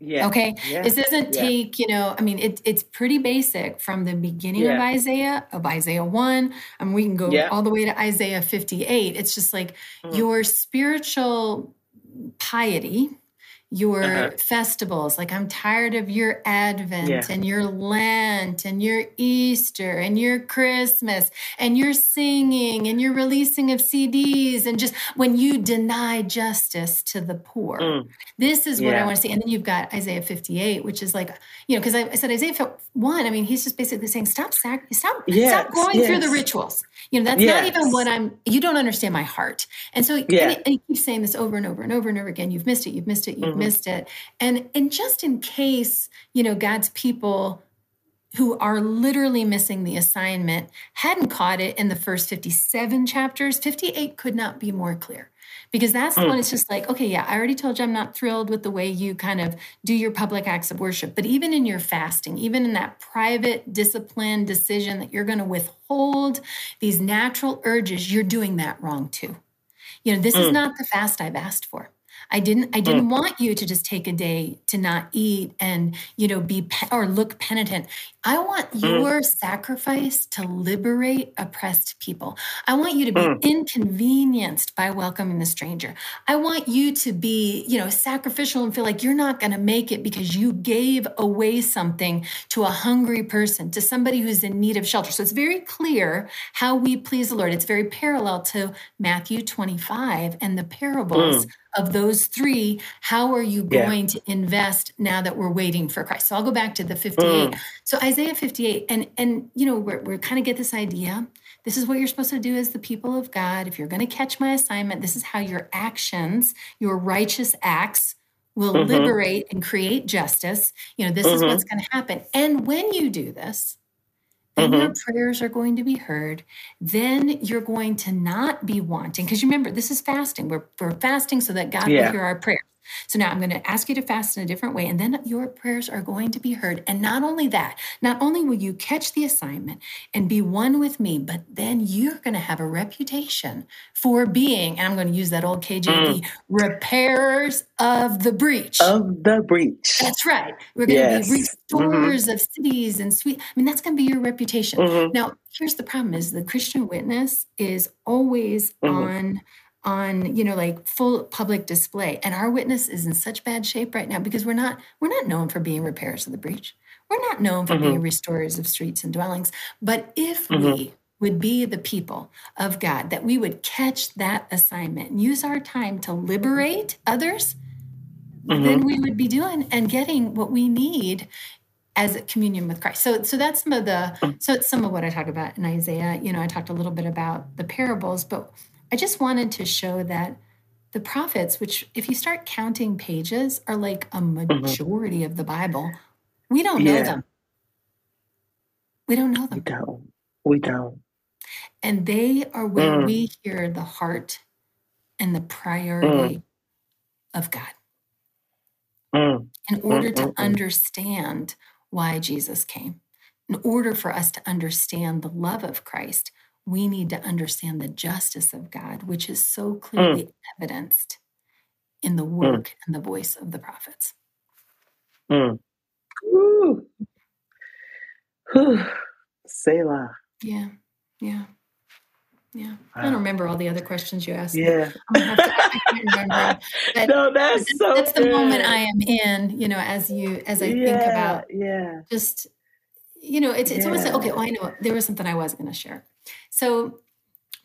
Yeah. Okay. Yeah. This doesn't yeah. take, you know, I mean, it, it's pretty basic from the beginning yeah. of Isaiah, of Isaiah 1. I mean, we can go all the way to Isaiah 58. It's just like mm. your spiritual piety your uh-huh. festivals. Like, I'm tired of your Advent yeah. and your Lent and your Easter and your Christmas and your singing and your releasing of CDs and just when you deny justice to the poor. Mm. This is what yeah. I want to see. And then you've got Isaiah 58, which is like, you know, because I, I, said Isaiah 1, I mean, he's just basically saying, stop, sac- stop, yes. stop going yes. through the rituals. You know, that's yes. not even what I'm, you don't understand my heart. And so yeah. and, he keeps saying this over and over and over and over again. You've missed it. You've missed it. You've mm-hmm. Missed it. And, and just in case, you know, God's people who are literally missing the assignment hadn't caught it in the first 57 chapters, 58 could not be more clear because that's the mm. one it's just like okay yeah i already told you i'm not thrilled with the way you kind of do your public acts of worship but even in your fasting even in that private discipline decision that you're going to withhold these natural urges you're doing that wrong too you know this mm. is not the fast i've asked for I didn't I didn't mm. want you to just take a day to not eat and you know be pe- or look penitent. I want mm. your sacrifice to liberate oppressed people. I want you to be mm. inconvenienced by welcoming the stranger. I want you to be, you know, sacrificial and feel like you're not going to make it because you gave away something to a hungry person, to somebody who's in need of shelter. So it's very clear how we please the Lord. It's very parallel to Matthew 25 and the parables mm of those three, how are you going yeah. to invest now that we're waiting for Christ? So I'll go back to the 58. Mm. So Isaiah Isaiah 58, and and you know, we're, we're kind of get this idea. This is what you're supposed to do as the people of God. If you're going to catch my assignment, this is how your actions, your righteous acts, will mm-hmm. liberate and create justice. You know, this mm-hmm. is what's going to happen. And when you do this, then mm-hmm. your prayers are going to be heard. Then you're going to not be wanting. Because remember, this is fasting. We're, we're fasting so that God yeah. will hear our prayers. So now I'm going to ask you to fast in a different way, and then your prayers are going to be heard. And not only that, not only will you catch the assignment and be one with me, but then you're going to have a reputation for being, and I'm going to use that old KJV, mm. repairers of the breach. Of the breach. That's right. We're going yes. to be restorers mm-hmm. of cities and sweet. I mean, that's going to be your reputation. Mm-hmm. Now, here's the problem is the Christian witness is always mm-hmm. on on you know like full public display and our witness is in such bad shape right now because we're not we're not known for being repairers of the breach we're not known for mm-hmm. being restorers of streets and dwellings but if mm-hmm. we would be the people of god that we would catch that assignment and use our time to liberate others mm-hmm. then we would be doing and getting what we need as a communion with Christ. So so that's some of the mm. so it's some of what I talk about in Isaiah. You know, I talked a little bit about the parables, but I just wanted to show that the prophets, which if you start counting pages, are like a mm-hmm. majority mm-hmm. of the Bible, we don't know them. We don't know them. We don't. We don't. And they are where mm. we hear the heart and the priority mm. of God. Mm. In order to understand why Jesus came, in order for us to understand the love of Christ, we need to understand the justice of God, which is so clearly mm. evidenced in the mm. work mm. and the voice of the prophets. Mm. Selah. Yeah, yeah. Yeah, I don't remember all the other questions you asked. Yeah, to, I can't remember. But no, that's so. That's good. the moment I am in. You know, as you as I yeah, think about yeah, just you know, it's it's yeah. almost like okay. Oh, I know there was something I was going to share. So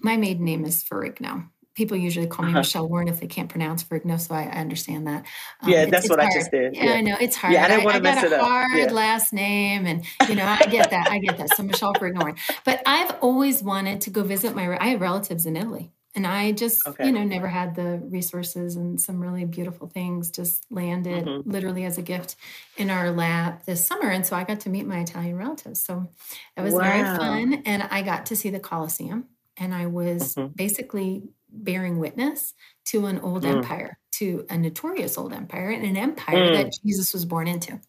my maiden name is Ferrigno. People usually call me uh-huh. Michelle Warren if they can't pronounce Ferrigno, so I, I understand that. Um, yeah, that's what hard. I just did. Yeah. yeah. I know it's hard. Yeah, I didn't want to mess it up. Hard yeah. last name, and you know I get that. I get that. So Michelle Ferrigno. But I've always wanted to go visit my. I have relatives in Italy, and I just okay. you know never had the resources and some really beautiful things just landed mm-hmm. literally as a gift in our lap this summer, and so I got to meet my Italian relatives. So it was wow. very fun, and I got to see the Colosseum and I was mm-hmm. basically bearing witness to an old mm. empire, to a notorious old empire, and an empire mm. that Jesus was born into.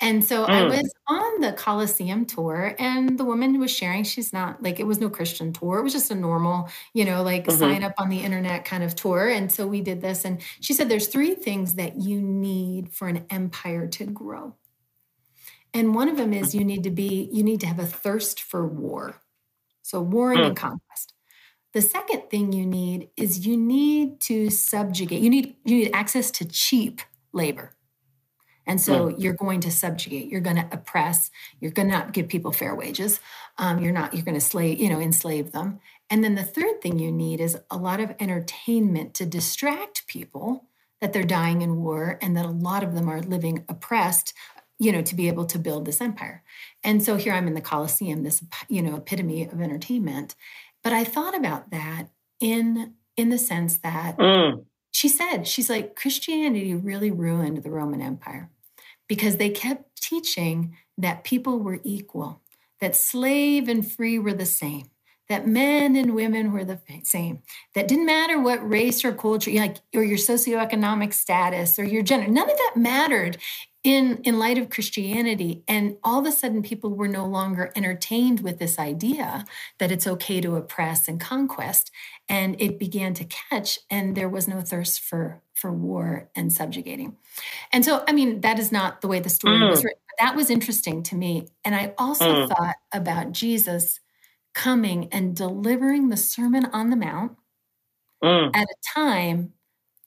And so mm. I was on the Colosseum tour, and the woman was sharing, she's not like it was no Christian tour, it was just a normal, you know, like mm-hmm. sign up on the internet kind of tour. And so we did this, and she said, There's three things that you need for an empire to grow. And one of them is you need to be, you need to have a thirst for war. So, warring mm. and conquest. The second thing you need is you need to subjugate. You need you need access to cheap labor. And so mm. you're going to subjugate, you're going to oppress, you're going to not give people fair wages. Um, you're not, you're going to slave, you know, enslave them. And then the third thing you need is a lot of entertainment to distract people that they're dying in war and that a lot of them are living oppressed, you know, to be able to build this empire. And so here I'm in the Colosseum, this, you know, epitome of entertainment. But I thought about that in in the sense that mm. she said, she's like, Christianity really ruined the Roman Empire because they kept teaching that people were equal, that slave and free were the same that men and women were the same. That didn't matter what race or culture, like or your socioeconomic status or your gender. None of that mattered in in light of Christianity and all of a sudden people were no longer entertained with this idea that it's okay to oppress and conquest and it began to catch and there was no thirst for for war and subjugating. And so I mean that is not the way the story mm. was written. But that was interesting to me and I also mm. thought about Jesus coming and delivering the sermon on the mount mm. at a time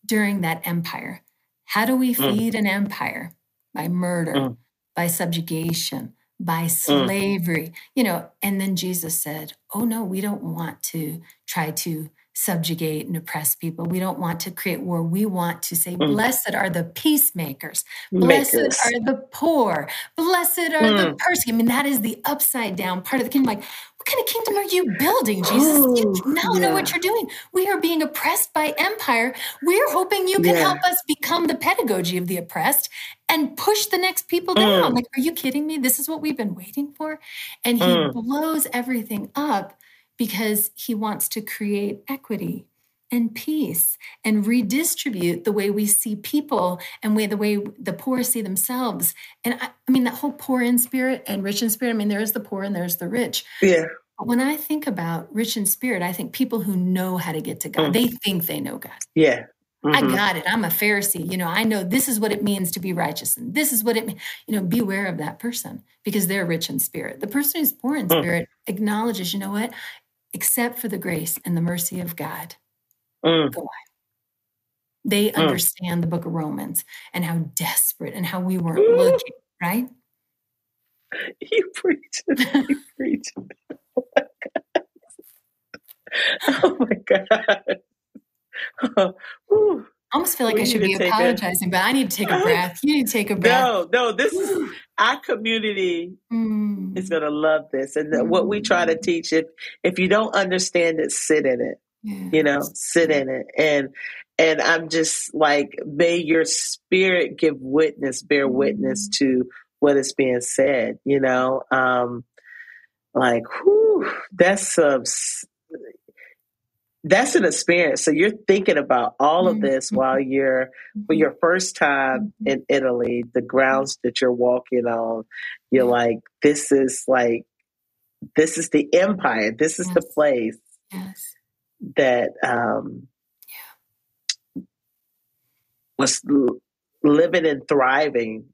during that empire. How do we mm. feed an empire? by murder, mm. by subjugation, by mm. slavery, mm. you know. And then Jesus said, Oh, no, we don't want to try to subjugate and oppress people. We don't want to create war. We want to say, mm. Blessed are the peacemakers. Blessed Makers. are the poor. Blessed are mm. the persecuted. I mean, that is the upside down part of the kingdom. Like, kind of kingdom are you building, Jesus? Ooh, you now yeah. know what you're doing. We are being oppressed by empire. We're hoping you can yeah. help us become the pedagogy of the oppressed and push the next people down. Mm. Like, are you kidding me? This is what we've been waiting for. And he mm. blows everything up because he wants to create equity and peace and redistribute the way we see people and way the way the poor see themselves. And I, I, mean, that whole poor in spirit and rich in spirit, I mean, there's the poor and there's the rich. Yeah. But when I think about rich in spirit, I think people who know how to get to God, mm. they think they know God. Yeah. Mm-hmm. I got it. I'm a Pharisee. You know, I know this is what it means to be righteous. And this is what it means. You know, beware of that person because they're rich in spirit. The person who's poor in mm. spirit acknowledges, you know what? except for the grace and the mercy of God. Mm. Go on. They mm. understand the book of Romans and how desperate and how we weren't Ooh. looking, right? You preach it. You preach it. Oh my God. Oh my God. I almost feel like we I should be apologizing, a, but I need to take a breath. You need to take a breath. No, no, this is our community mm. is going to love this, and mm. what we try to mm. teach. If if you don't understand it, sit in it. Yes. You know, sit in it, and and I'm just like, may your spirit give witness, bear witness mm. to what is being said. You know, um, like, whew, that's some that's an experience. So you're thinking about all of this mm-hmm. while you're for your first time mm-hmm. in Italy, the grounds that you're walking on, you're like, this is like this is the empire. This is the place yes. That um yeah. was living and thriving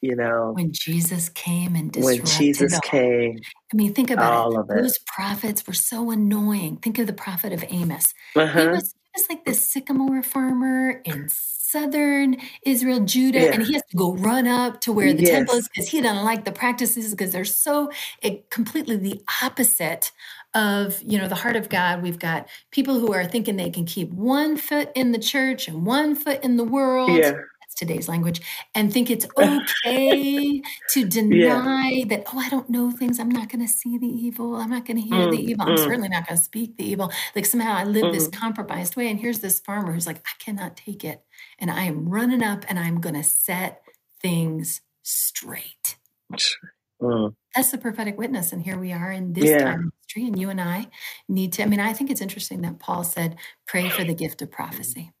you know when jesus came and disrupted when jesus all. came i mean think about all it. Of those it. prophets were so annoying think of the prophet of amos uh-huh. he, was, he was like this sycamore farmer in southern israel judah yeah. and he has to go run up to where the yes. temple is because he doesn't like the practices because they're so it, completely the opposite of you know the heart of god. We've got people who are thinking they can keep one foot in the church and one foot in the world. Yeah. Today's language. And think it's okay to deny yeah. that oh i don't know things. I'm not going to see the evil. I'm not going to hear mm, the evil. I'm mm. certainly not going to speak the evil. Like somehow i live mm. this compromised way and here's this farmer who's like i cannot take it and i am running up and i'm going to set things straight. Mm. That's the prophetic witness and here we are in this yeah. time of history and you and i need to i mean i think it's interesting that paul said pray for the gift of prophecy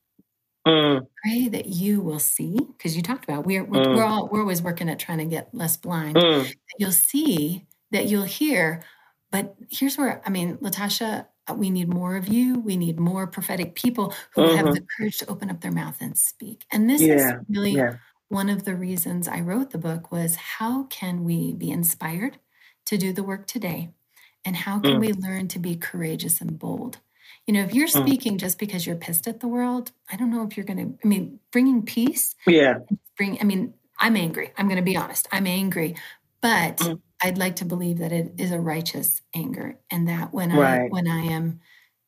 Mm. Pray that you will see, because you talked about we're we're, mm. we're, all we're always working at trying to get less blind. Mm. You'll see that you'll hear, but here's where I mean, Latasha, uh, we need more of you. We need more prophetic people who mm-hmm. have the courage to open up their mouth and speak. And this yeah. is really yeah. One of the reasons I wrote the book was how can we be inspired to do the work today, and how can mm. we learn to be courageous and bold? You know, if you're mm. speaking just because you're pissed at the world, I don't know if you're going to, I mean, bringing peace. Yeah. Bring, I mean, I'm angry. I'm going to be honest. I'm angry. But mm. I'd like to believe that it is a righteous anger and that when right. I, when I am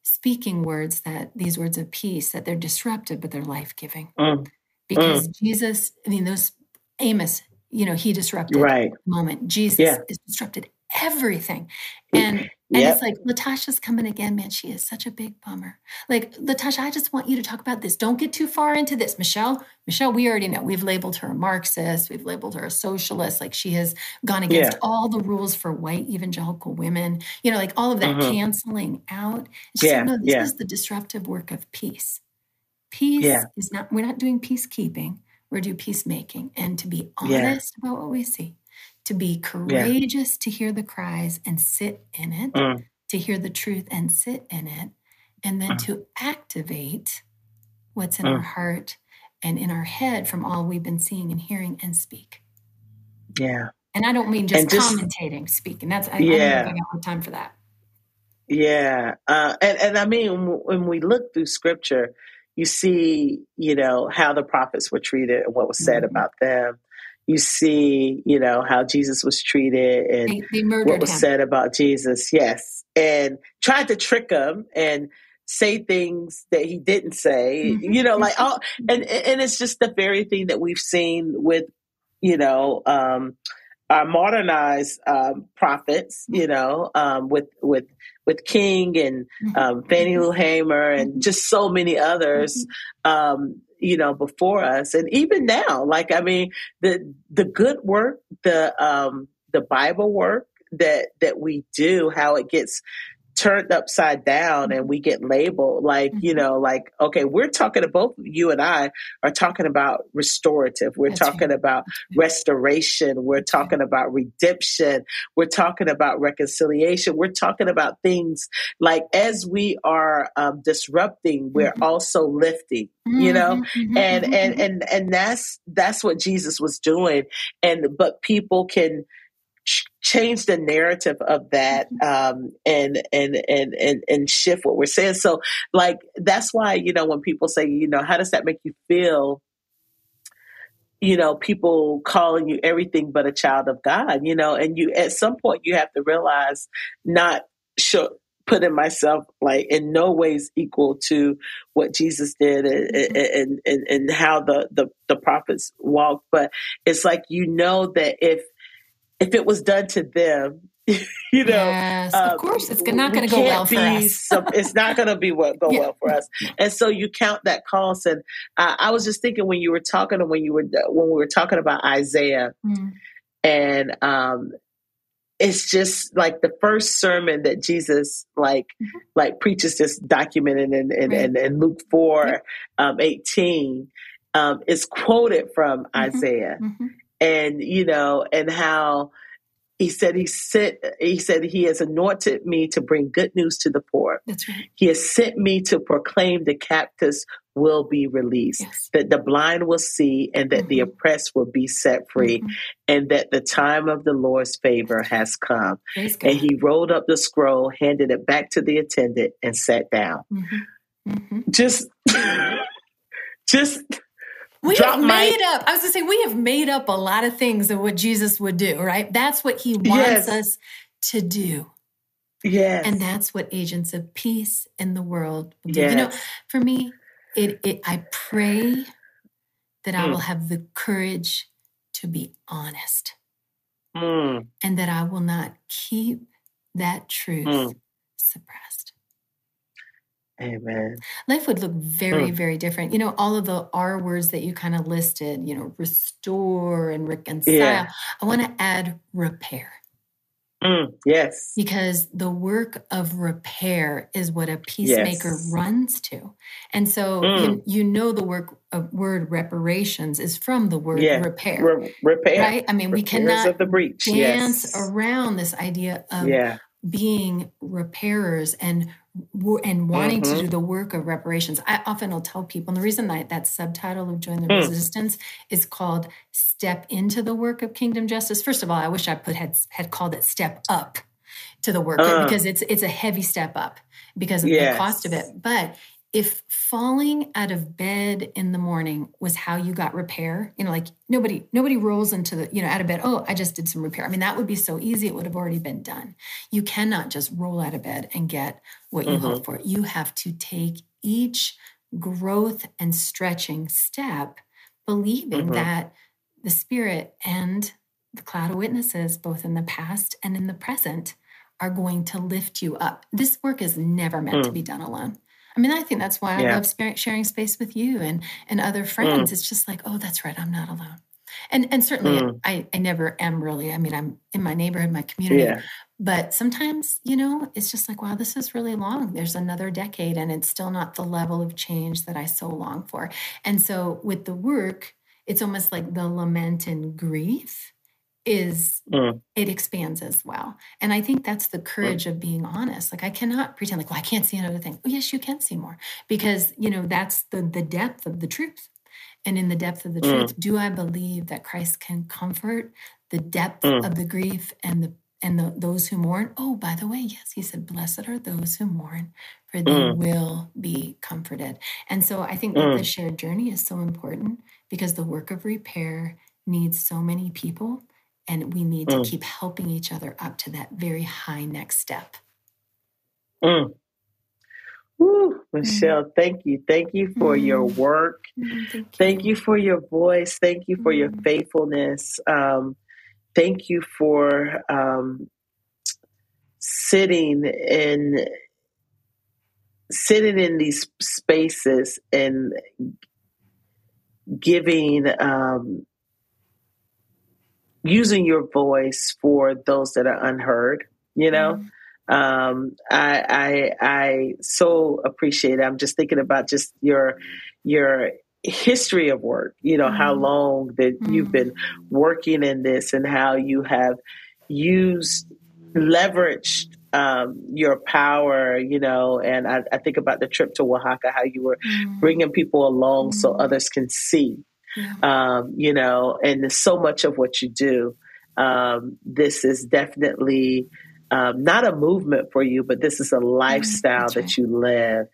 speaking words that these words of peace, that they're disruptive, but they're life giving. Mm. Because mm. Jesus, I mean, those Amos, you know, he disrupted right. the moment. Jesus yeah. is disrupted everything. And and yep. it's like, Latasha's coming again, man. She is such a big bummer. Like, Latasha, I just want you to talk about this. Don't get too far into this. Michelle, Michelle, we already know. We've labeled her a Marxist. We've labeled her a socialist. Like, she has gone against yeah. all the rules for white evangelical women. You know, like all of that mm-hmm. canceling out. She yeah. no, this yeah. is the disruptive work of peace. Peace yeah. is not, we're not doing peacekeeping. We're doing peacemaking. And to be honest about what we see to be courageous yeah. to hear the cries and sit in it, mm. to hear the truth and sit in it, and then mm. to activate what's in mm. our heart and in our head from all we've been seeing and hearing and speak. Yeah. And I don't mean just, just commentating, speaking. That's I, yeah. I don't have time for that. Yeah, uh, and and I mean when we look through Scripture, you see, you know, how the prophets were treated and what was said mm-hmm. about them you see, you know, how Jesus was treated and they, they what was him. said about Jesus. Yes. And tried to trick him and say things that he didn't say. Mm-hmm. You know, like all and and it's just the very thing that we've seen with, you know, um, our modernized um, prophets. You know, um, with with with King and mm-hmm. um, Fannie Lou Hamer and mm-hmm. just so many others. Um, you know, before us, and even now, like I mean, the the good work, the um, the Bible work that that we do, how it gets turned upside down and we get labeled like you mm-hmm. know like okay we're talking about you and i are talking about restorative we're That's talking right. about restoration we're talking about redemption we're talking about reconciliation we're talking about things like as we are um, disrupting we're mm-hmm. also lifting you know mm-hmm. mm-hmm. and mm-hmm. and and and that's that's what jesus was doing and but people can change the narrative of that mm-hmm. um, and, and and and and shift what we're saying. So, like that's why you know when people say, you know, how does that make you feel? You know, people calling you everything but a child of God. You know, and you at some point you have to realize not sure putting myself like in no ways equal to what Jesus did and, mm-hmm. and, and, and how the, the, the prophets walked. But it's like, you know, that if, if it was done to them, you know, yes, of course, it's not going to go well for us. some, it's not going to be what go yeah. well for us. And so you count that cost. And uh, I was just thinking when you were talking, when you were when we were talking about Isaiah, mm. and um, it's just like the first sermon that Jesus like mm-hmm. like preaches this documented in in, right. in, in Luke four um, eighteen um, is quoted from mm-hmm. Isaiah. Mm-hmm and you know, and how he said he sent he said he has anointed me to bring good news to the poor. That's right. He has sent me to proclaim the captives will be released, yes. that the blind will see, and that mm-hmm. the oppressed will be set free, mm-hmm. and that the time of the Lord's favor has come. And he rolled up the scroll, handed it back to the attendant, and sat down. Mm-hmm. mm-hmm. Just, just we have made my... up. I was gonna say we have made up a lot of things of what Jesus would do, right? That's what he wants yes. us to do. Yes. And that's what agents of peace in the world will do. Yes. You know, for me, it, it I pray that mm. I will have the courage to be honest. Mm. And that I will not keep that truth mm. suppressed. Amen. Life would look very, mm. very different. You know, all of the R words that you kind of listed, you know, restore and reconcile. Yeah. I want to add repair. Mm, yes. Because the work of repair is what a peacemaker yes. runs to. And so mm. you, you, know the work of word reparations is from the word yeah. repair. Re- repair. Right? I mean, Repairs we cannot dance yes. around this idea of yeah. being repairers and and wanting mm-hmm. to do the work of reparations. I often will tell people, and the reason that that subtitle of Join the mm. Resistance is called Step into the Work of Kingdom Justice. First of all, I wish I put had had called it Step Up to the work uh. because it's it's a heavy step up because of yes. the cost of it. But if falling out of bed in the morning was how you got repair you know like nobody nobody rolls into the you know out of bed oh i just did some repair i mean that would be so easy it would have already been done you cannot just roll out of bed and get what you mm-hmm. hope for you have to take each growth and stretching step believing mm-hmm. that the spirit and the cloud of witnesses both in the past and in the present are going to lift you up this work is never meant mm. to be done alone I mean, I think that's why yeah. I love sharing space with you and and other friends. Mm. It's just like, oh, that's right, I'm not alone. And and certainly, mm. I I never am really. I mean, I'm in my neighborhood, my community. Yeah. But sometimes, you know, it's just like, wow, this is really long. There's another decade, and it's still not the level of change that I so long for. And so, with the work, it's almost like the lament and grief is mm. it expands as well. And I think that's the mm. courage mm. of being honest. Like I cannot pretend like, well, I can't see another thing. Oh, yes, you can see more because you know that's the the depth of the truth. And in the depth of the mm. truth, do I believe that Christ can comfort the depth mm. of the grief and the and the, those who mourn? Oh, by the way, yes, he said, "Blessed are those who mourn, for they mm. will be comforted." And so I think that the shared journey is so important because the work of repair needs so many people and we need mm. to keep helping each other up to that very high next step. Mm. Woo, Michelle, mm. thank you. Thank you for mm. your work. Mm, thank, you. thank, you. for your voice. Thank you for your faithfulness. Um, thank you for um, sitting in sitting in these spaces and giving um, using your voice for those that are unheard you know mm um, I, I I so appreciate it. I'm just thinking about just your your history of work. You know mm how long that mm you've been working in this and how you have used leveraged um, your power, you know, and I, I, think about the trip to Oaxaca, how you were mm. bringing people along so others can see, yeah. um, you know, and so much of what you do. Um, this is definitely um, not a movement for you, but this is a mm-hmm. lifestyle that you live.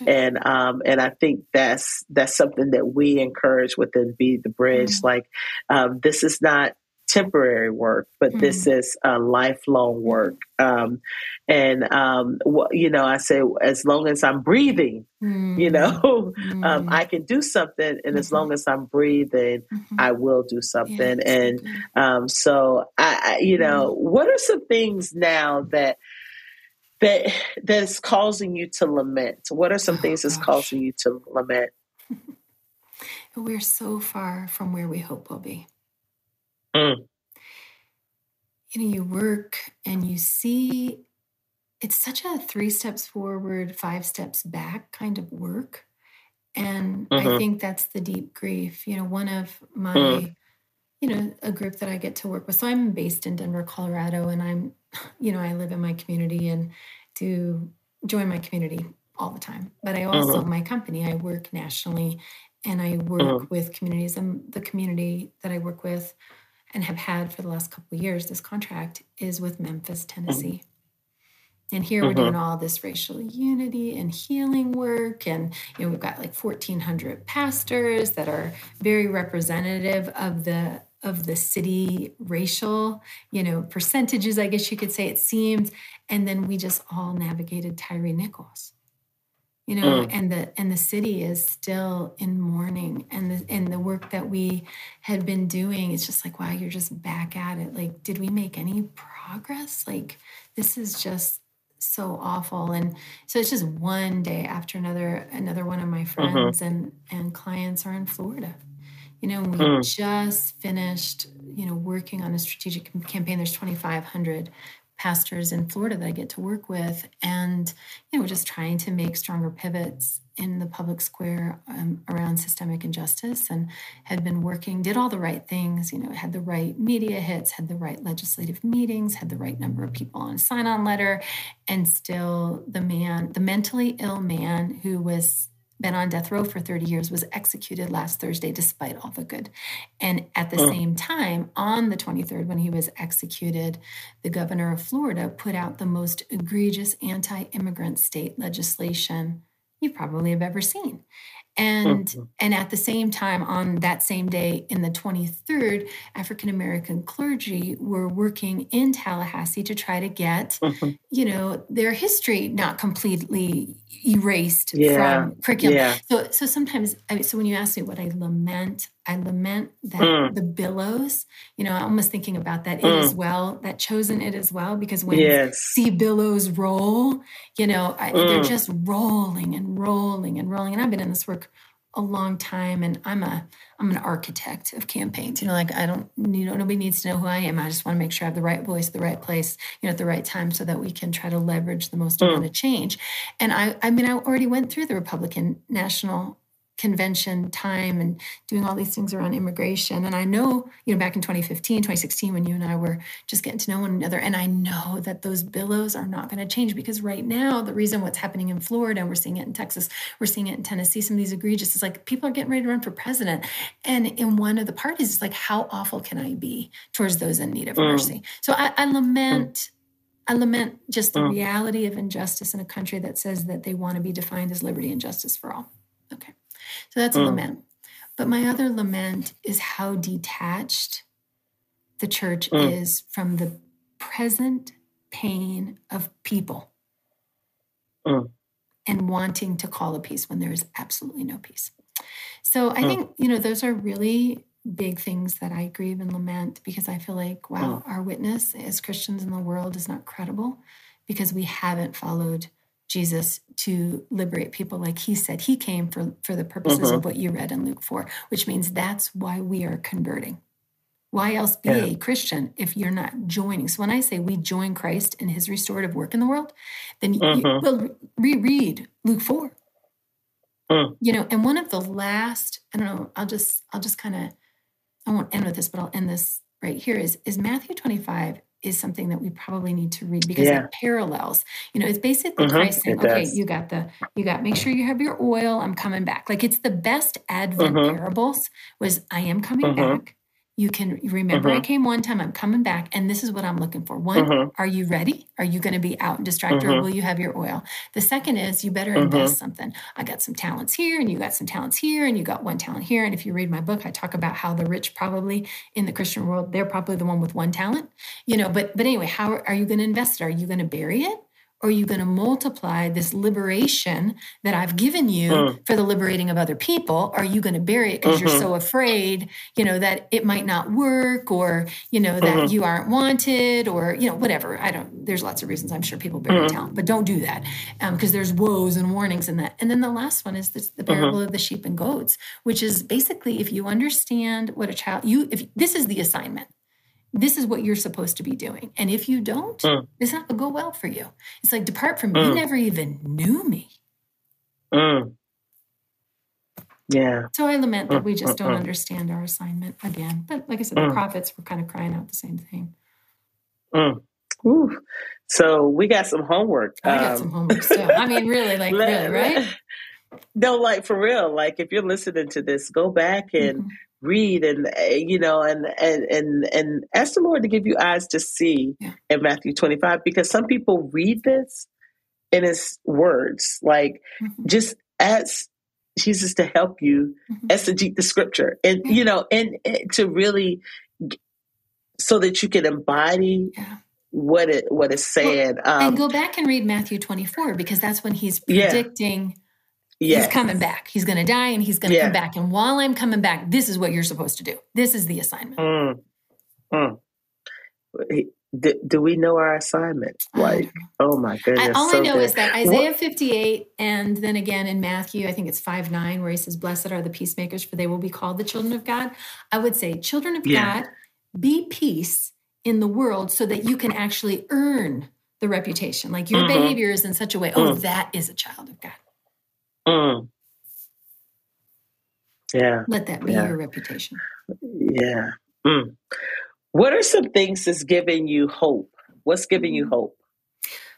Right. And um, and I think that's that's something that we encourage within Be the Bridge. Mm. Like um, this is not temporary work, but mm. this is a lifelong work. Um, and um, you know, I say as long as I'm breathing, mm. you know, mm. um, I can do something, and mm-hmm. as long as I'm breathing, mm-hmm. I will do something. Yeah, and um, so, I, I, you know, mm. what are some things now that that that's causing you to lament? What are some oh, things that's gosh. causing you to lament? We're so far from where we hope we'll be. Mm. You know, you work and you see it's such a three steps forward, five steps back kind of work. And mm-hmm. I think that's the deep grief. You know, one of my, mm. you know, a group that I get to work with. So I'm based in Denver, Colorado, and I'm, you know, I live in my community and do join my community all the time. But I also, mm-hmm. my company, I work nationally and I work mm-hmm. with communities. And the community that I work with and have had for the last couple of years, this contract is with Memphis, Tennessee. And here we're doing mm-hmm. all this racial unity and healing work. And, you know, we've got like 1,400 pastors that are very representative of the of the city racial, you know, percentages, I guess you could say it seems. And then we just all navigated Tyre Nichols you know mm. and the and the city is still in mourning and the and the work that we had been doing it's just like wow you're just back at it like did we make any progress like this is just so awful and so it's just one day after another another one of my mm-hmm. friends mm-hmm. and and clients are in florida you know we mm. just finished you know working on a strategic campaign there's 2500 pastors in Florida that I get to work with, and you know, just trying to make stronger pivots in the public square um, around systemic injustice, and had been working, did all the right things. You know, had the right media hits, had the right legislative meetings, had the right number of people on a sign-on letter, and still the man, the mentally ill man who was been on death row for 30 years, was executed last Thursday despite all the good. And at the oh. same time, on the 23rd, when he was executed, the governor of Florida put out the most egregious anti immigrant state legislation you probably have ever seen and mm-hmm. and at the same time on that same day in the 23rd african american clergy were working in tallahassee to try to get mm-hmm. you know their history not completely erased yeah. from curriculum yeah. so so sometimes I mean, so when you ask me what i lament i lament that mm. the billows you know i'm almost thinking about that mm. it as well that chosen it as well because when yes. see billows roll you know I, mm. they're just rolling and rolling and rolling and i've been in this work a long time and I'm a I'm an architect of campaigns. You know, like I don't you know nobody needs to know who I am. I just want to make sure I have the right voice, the right place, you know, at the right time so that we can try to leverage the most mm. amount of change. And I I mean I already went through the Republican National convention time and doing all these things around immigration. And I know, you know, back in 2015, 2016, when you and I were just getting to know one another, and I know that those billows are not going to change because right now, the reason what's happening in Florida, and we're seeing it in Texas, we're seeing it in Tennessee, some of these egregious, is like people are getting ready to run for president. And in one of the parties, it's like, how awful can I be towards those in need of mm. mercy? So I, I lament. Mm. I lament just the mm. reality of injustice in a country that says that they want to be defined as liberty and justice for all. Okay. So that's a mm. lament. But my other lament is how detached the church mm. is from the present pain of people. Mm. and wanting to call a peace when there is absolutely no peace. So I think, you know, those are really big things that I grieve and lament because I feel like, wow, our witness as Christians in the world is not credible because we haven't followed Jesus to liberate people like he said he came for for the purposes mm-hmm. of what you read in Luke 4 which means that's why we are converting why else be yeah. a Christian if you're not joining so when I say we join Christ in his restorative work in the world then mm-hmm. you will reread Luke 4 mm. you know and one of the last I don't know I'll just I'll just kind of I won't end with this but I'll end this right here is is Matthew 25 is something that we probably need to read because yeah. it parallels. You know, it's basically mm-hmm. Christ saying, "Okay, you got the, you got. Make sure you have your oil. I'm coming back." Like it's the best Advent mm-hmm. parables. Was I am coming mm-hmm. back. You can remember mm-hmm. I came one time, I'm coming back, and this is what I'm looking for. One, mm-hmm. are you ready? Are you going to be out and distracted, mm-hmm. or will you have your oil? The second is you better invest mm-hmm. something. I got some talents here, and you got some talents here, and you got one talent here. And if you read my book, I talk about how the rich probably in the Christian world, they're probably the one with one talent, you know. But but anyway, how are you going to invest it? Are you going to bury it? Are you going to multiply this liberation that I've given you mm. for the liberating of other people? Are you going to bury it because mm-hmm. you're so afraid, you know, that it might not work or, you know, that mm-hmm. you aren't wanted or, you know, whatever. I don't, there's lots of reasons I'm sure people bury mm-hmm. talent, but don't do that because um, there's woes and warnings in that. And then the last one is this, the mm-hmm. parable of the sheep and goats, which is basically if you understand what a child, you, if this is the assignment this is what you're supposed to be doing. And if you don't, mm. it's not going to go well for you. It's like, depart from me. Mm. You never even knew me. Mm. Yeah. So I lament that we just don't understand our assignment again. But like I said, the prophets were kind of crying out the same thing. Ooh. So we got some homework. I got um, some homework still. I mean, really, like, really, right? No, like for real. Like if you're listening to this, go back and mm-hmm read and eh, you know and and and and ask the lord to give you eyes to see yeah. in matthew 25 because some people read this in his words like mm-hmm. just ask jesus to help you mm-hmm. exegete the scripture and yeah. you know and, and, to really so that you can embody yeah. what it what it's saying well, um, and go back and read matthew 24 because that's when he's predicting Yes. He's coming back. He's going to die and he's going to yeah. come back. And while I'm coming back, this is what you're supposed to do. This is the assignment. Mm. Mm. Do, do, we know our assignment? Like, oh my goodness. I, all so I know good. is that Isaiah what? 58, and then again in Matthew, I think it's 5 9, where he says, Blessed are the peacemakers, for they will be called the children of God. I would say, children of yeah. God, be peace in the world so that you can actually earn the reputation. Like your mm-hmm. behavior is in such a way, oh, mm. that is a child of God. Mm. Yeah. Let that be yeah. your reputation. Yeah. Mm. What are some things that's giving you hope? What's giving you mm. hope?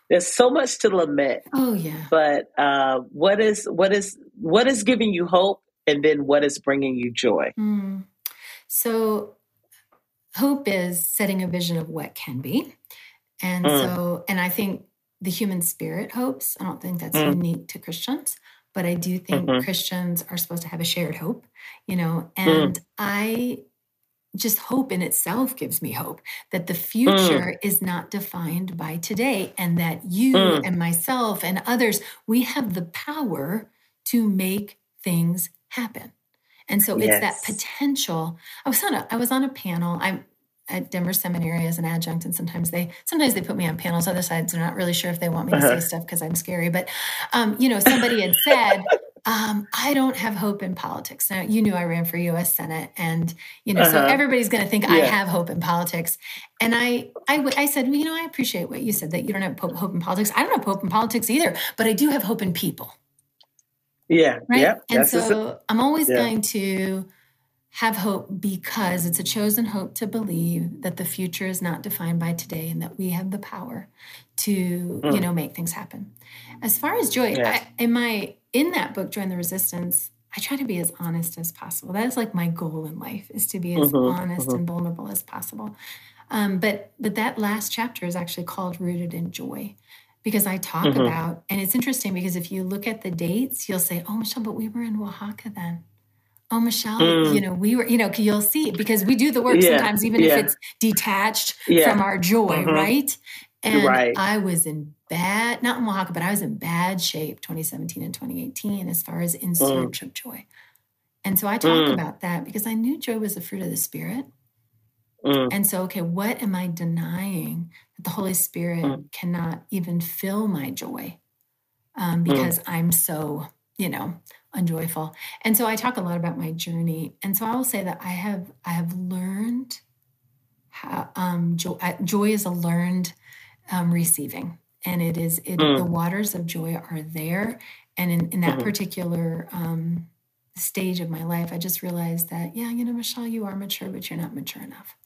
There's so much to lament. Oh yeah. But uh, what is what is what is giving you hope, and then what is bringing you joy? Mm. So, hope is setting a vision of what can be, and mm. so and I think the human spirit hopes. I don't think that's mm. unique to Christians but I do think mm-hmm. Christians are supposed to have a shared hope, you know, and mm. I just hope in itself gives me hope that the mm. future mm. is not defined by today and that you mm. and myself and others we have the power to make things happen. And so yes. it's that potential. I was on a I was on a panel. I'm at Denver Seminary as an adjunct, and sometimes they sometimes they put me on panels. Other sides, they're not really sure if they want me to uh-huh. say stuff because I'm scary. But um, you know, somebody had said, um, "I don't have hope in politics." Now you knew I ran for U.S. Senate, and you know, uh-huh. so everybody's going to think yeah. I have hope in politics. And I, I, I said, well, you know, I appreciate what you said that you don't have hope in politics. I don't have hope in politics either, but I do have hope in people. Yeah. Right. Yeah. And so I'm always yeah. going to have hope because it's a chosen hope to believe that the future is not defined by today and that we have the power to mm. you know make things happen as far as joy I, in my in that book join the resistance i try to be as honest as possible that is like my goal in life is to be as mm-hmm, honest mm-hmm. and vulnerable as possible um, but but that last chapter is actually called rooted in joy because I talk mm-hmm. about, and it's interesting because if you look at the dates, you'll say, "Oh, Michelle, but we were in Oaxaca then." Oh michelle mm. you know we were you know you'll see because we do the work yeah. sometimes even yeah. if it's detached yeah. from our joy mm-hmm. right And right. I was in bad, not in Oaxaca, but I was in bad shape 2017 and 2018 as far as in search mm. of joy. And so I talk mm. about that because I knew joy was a fruit of the Spirit. Mm. And so, okay, what am I denying that the Holy Spirit mm. cannot even fill my joy um, mm. because I'm so, you know, unjoyful. And so I talk a lot about my journey. And so I will say that I have I have learned how um, joy, joy is a learned um, receiving, and it is it, mm. the waters of joy are there. And in, in that mm-hmm. particular um, stage of my life, I just realized that yeah, you know, Michelle, you are mature, but you're not mature enough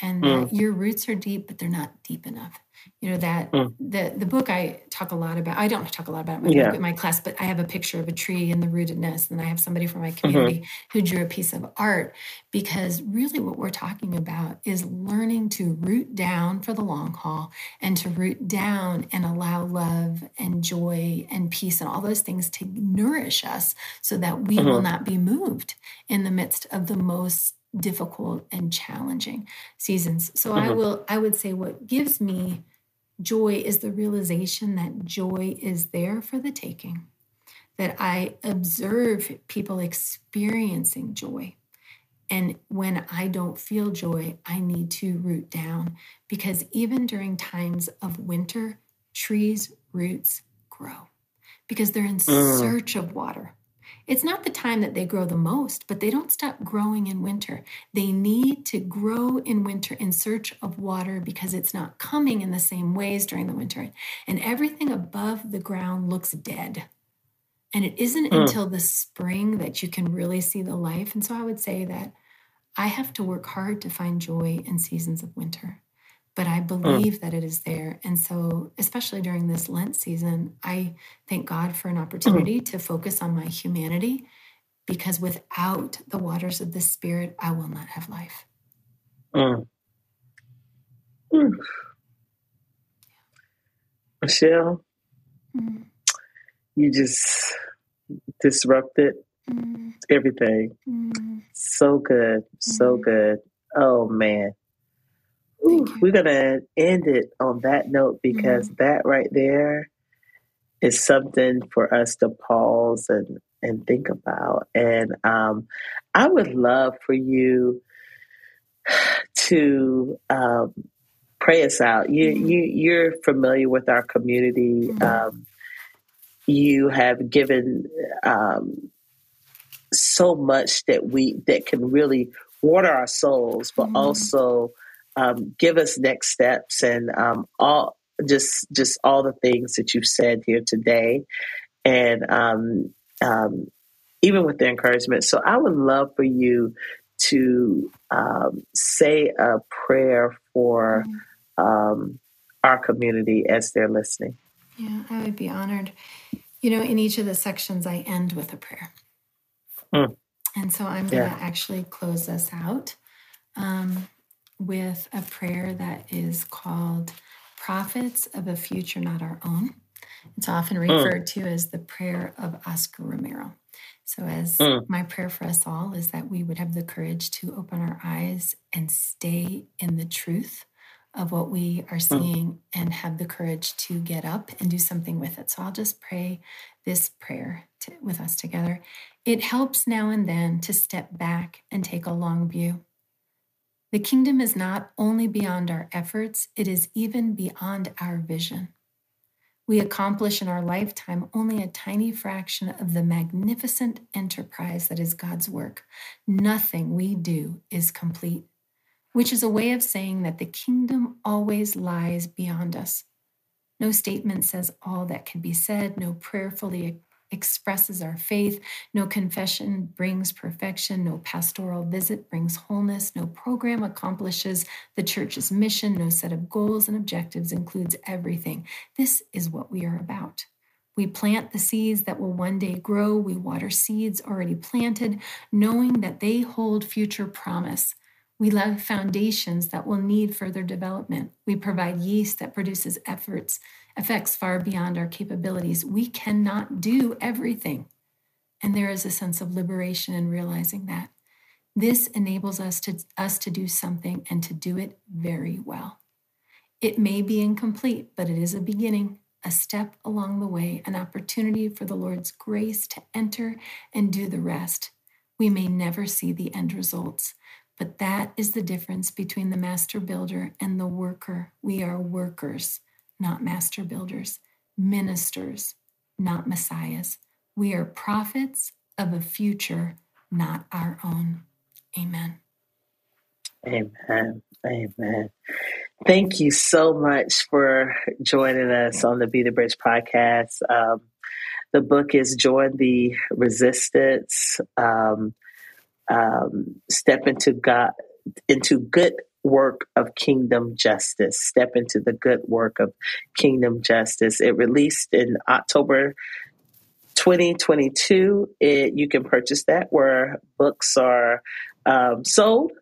and mm. your roots are deep but they're not deep enough you know that mm. the the book i talk a lot about i don't talk a lot about my yeah. book in my class but i have a picture of a tree and the rootedness and i have somebody from my mm-hmm. community mm-hmm. who drew a piece of art because really what we're talking about is learning to root down for the long haul and to root down and allow love and joy and peace and all those things to nourish us so that we mm-hmm. will not be moved in the midst of the most difficult and challenging seasons. So mm-hmm. I will I would say what gives me joy is the realization that joy is there for the taking. That I observe people experiencing joy. And when I don't feel joy, I need to root down because even during times of winter, trees' roots grow because they're in mm. search of water. It's not the time that they grow the most, but they don't stop growing in winter. They need to grow in winter in search of water because it's not coming in the same ways during the winter. And everything above the ground looks dead. And it isn't mm. until the spring that you can really see the life. And so I would say that I have to work hard to find joy in seasons of winter but I believe mm. that it is there. And so, especially during this Lent season, I thank God for an opportunity mm. to focus on my humanity because without the waters of the Spirit, I will not have life. Mm. Michelle, mm. you just disrupted mm. everything. Mm. So good, so good. Oh man. Ooh, we're going to end it on that note because mm-hmm. that right there is something for us to pause and, and think about. And um, I would love for you to um, pray us out. You, mm-hmm. you, you're familiar with our community. Mm-hmm. Um, you have given um, so much that we that can really water our souls, but mm-hmm. also um, give us next steps and um, all just just all the things that you've said here today, and um, um even with the encouragement. So I would love for you to um, say a prayer for um, our community as they're listening. Yeah, I would be honored. You know, in each of the sections, I end with a prayer. Mm. And so I'm going to yeah. actually close us out. Um, with a prayer that is called Prophets of a Future Not Our Own. It's often hmm. referred to as the prayer of Oscar Romero. So, as mm. my prayer for us all is that we would have the courage to open our eyes and stay in the truth of what we are hmm. seeing and have the courage to get up and do something with it. So, I'll just pray this prayer to, with us together. It helps now and then to step back and take a long view. The kingdom is not only beyond our efforts, it is even beyond our vision. We accomplish in our lifetime only a tiny fraction of the magnificent enterprise that is God's work. Nothing we do is complete, which is a way of saying that the kingdom always lies beyond us. No statement says all that can be said, no prayerfully expresses our faith. No confession brings perfection. No pastoral visit brings wholeness. No program accomplishes the church's mission. No set of goals and objectives includes everything. This is what we are about. We plant the seeds that will one day grow. We water seeds already planted, knowing that they hold future promise. We love foundations that will need further development. We provide yeast that produces efforts effects far beyond our capabilities. We cannot do everything. And there is a sense of liberation in realizing that. This enables us to, us to do something and to do it very well. It may be incomplete, but it is a beginning, a step along the way, an opportunity for the Lord's grace to enter and do the rest. We may never see the end results, but that is the difference between the master builder and the worker. We are workers, not master builders, ministers, not messiahs. We are prophets of a future not our own. Amen. Amen. Amen. Thank you so much for joining us on the Be the Bridge podcast. Um, the book is Join the Resistance. Um, um, step into God into good work of kingdom justice. Step into the good work of kingdom justice. It released in October 2022. It, you can purchase that where books are um, sold.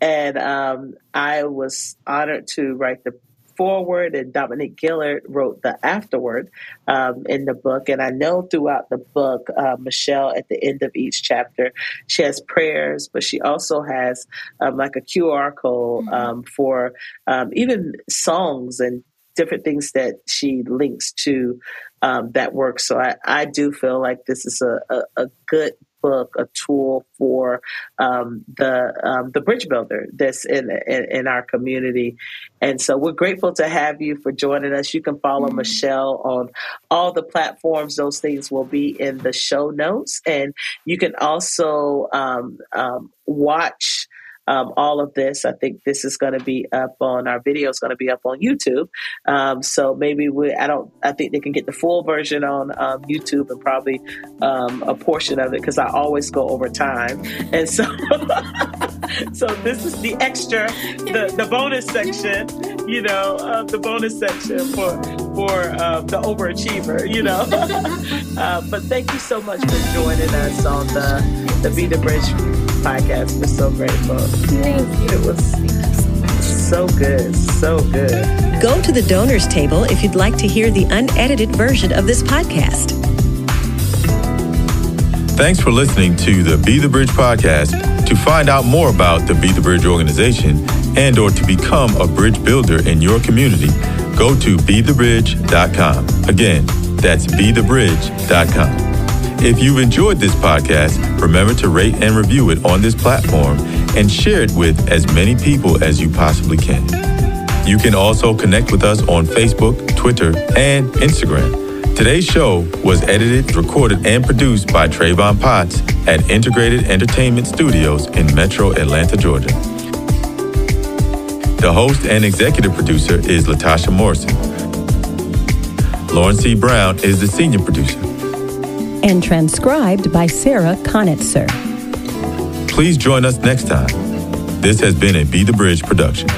And um, I was honored to write the forward, and Dominique Gilliard wrote the afterword um, in the book. And I know throughout the book, uh, Michelle, at the end of each chapter, she has prayers, but she also has um, like a QR code mm-hmm. um, for um, even songs and different things that she links to um, that work. So I, I do feel like this is a, a, a good book a tool for um, the um, the bridge builder that's in, in, in our community, and so we're grateful to have you for joining us. You can follow mm-hmm. Michelle on all the platforms; those things will be in the show notes, and you can also um, um watch um, all of this. I think this is going to be up on our video is going to be up on YouTube. Um, so maybe we, I don't, I think they can get the full version on um, YouTube and probably um, a portion of it because I always go over time. And so, so this is the extra, the, the bonus section, you know, uh, the bonus section for, for uh, the overachiever, you know. uh, but thank you so much for joining us on the, the Be the Bridge podcast. We're so grateful. Thank you. It was so good, so good. Go to the donors table if you'd like to hear the unedited version of this podcast. Thanks for listening to the Be the Bridge podcast. To find out more about the Be the Bridge organization and or to become a bridge builder in your community, go to bethebridge.com. Again, that's bethebridge.com. If you've enjoyed this podcast, remember to rate and review it on this platform and share it with as many people as you possibly can. You can also connect with us on Facebook, Twitter, and Instagram. Today's show was edited, recorded, and produced by Travon Potts at Integrated Entertainment Studios in Metro Atlanta, Georgia. The host and executive producer is Latasha Morrison. Lauren C. Brown is the senior producer and transcribed by Sarah Connatser. Please join us next time. This has been a Be the Bridge production.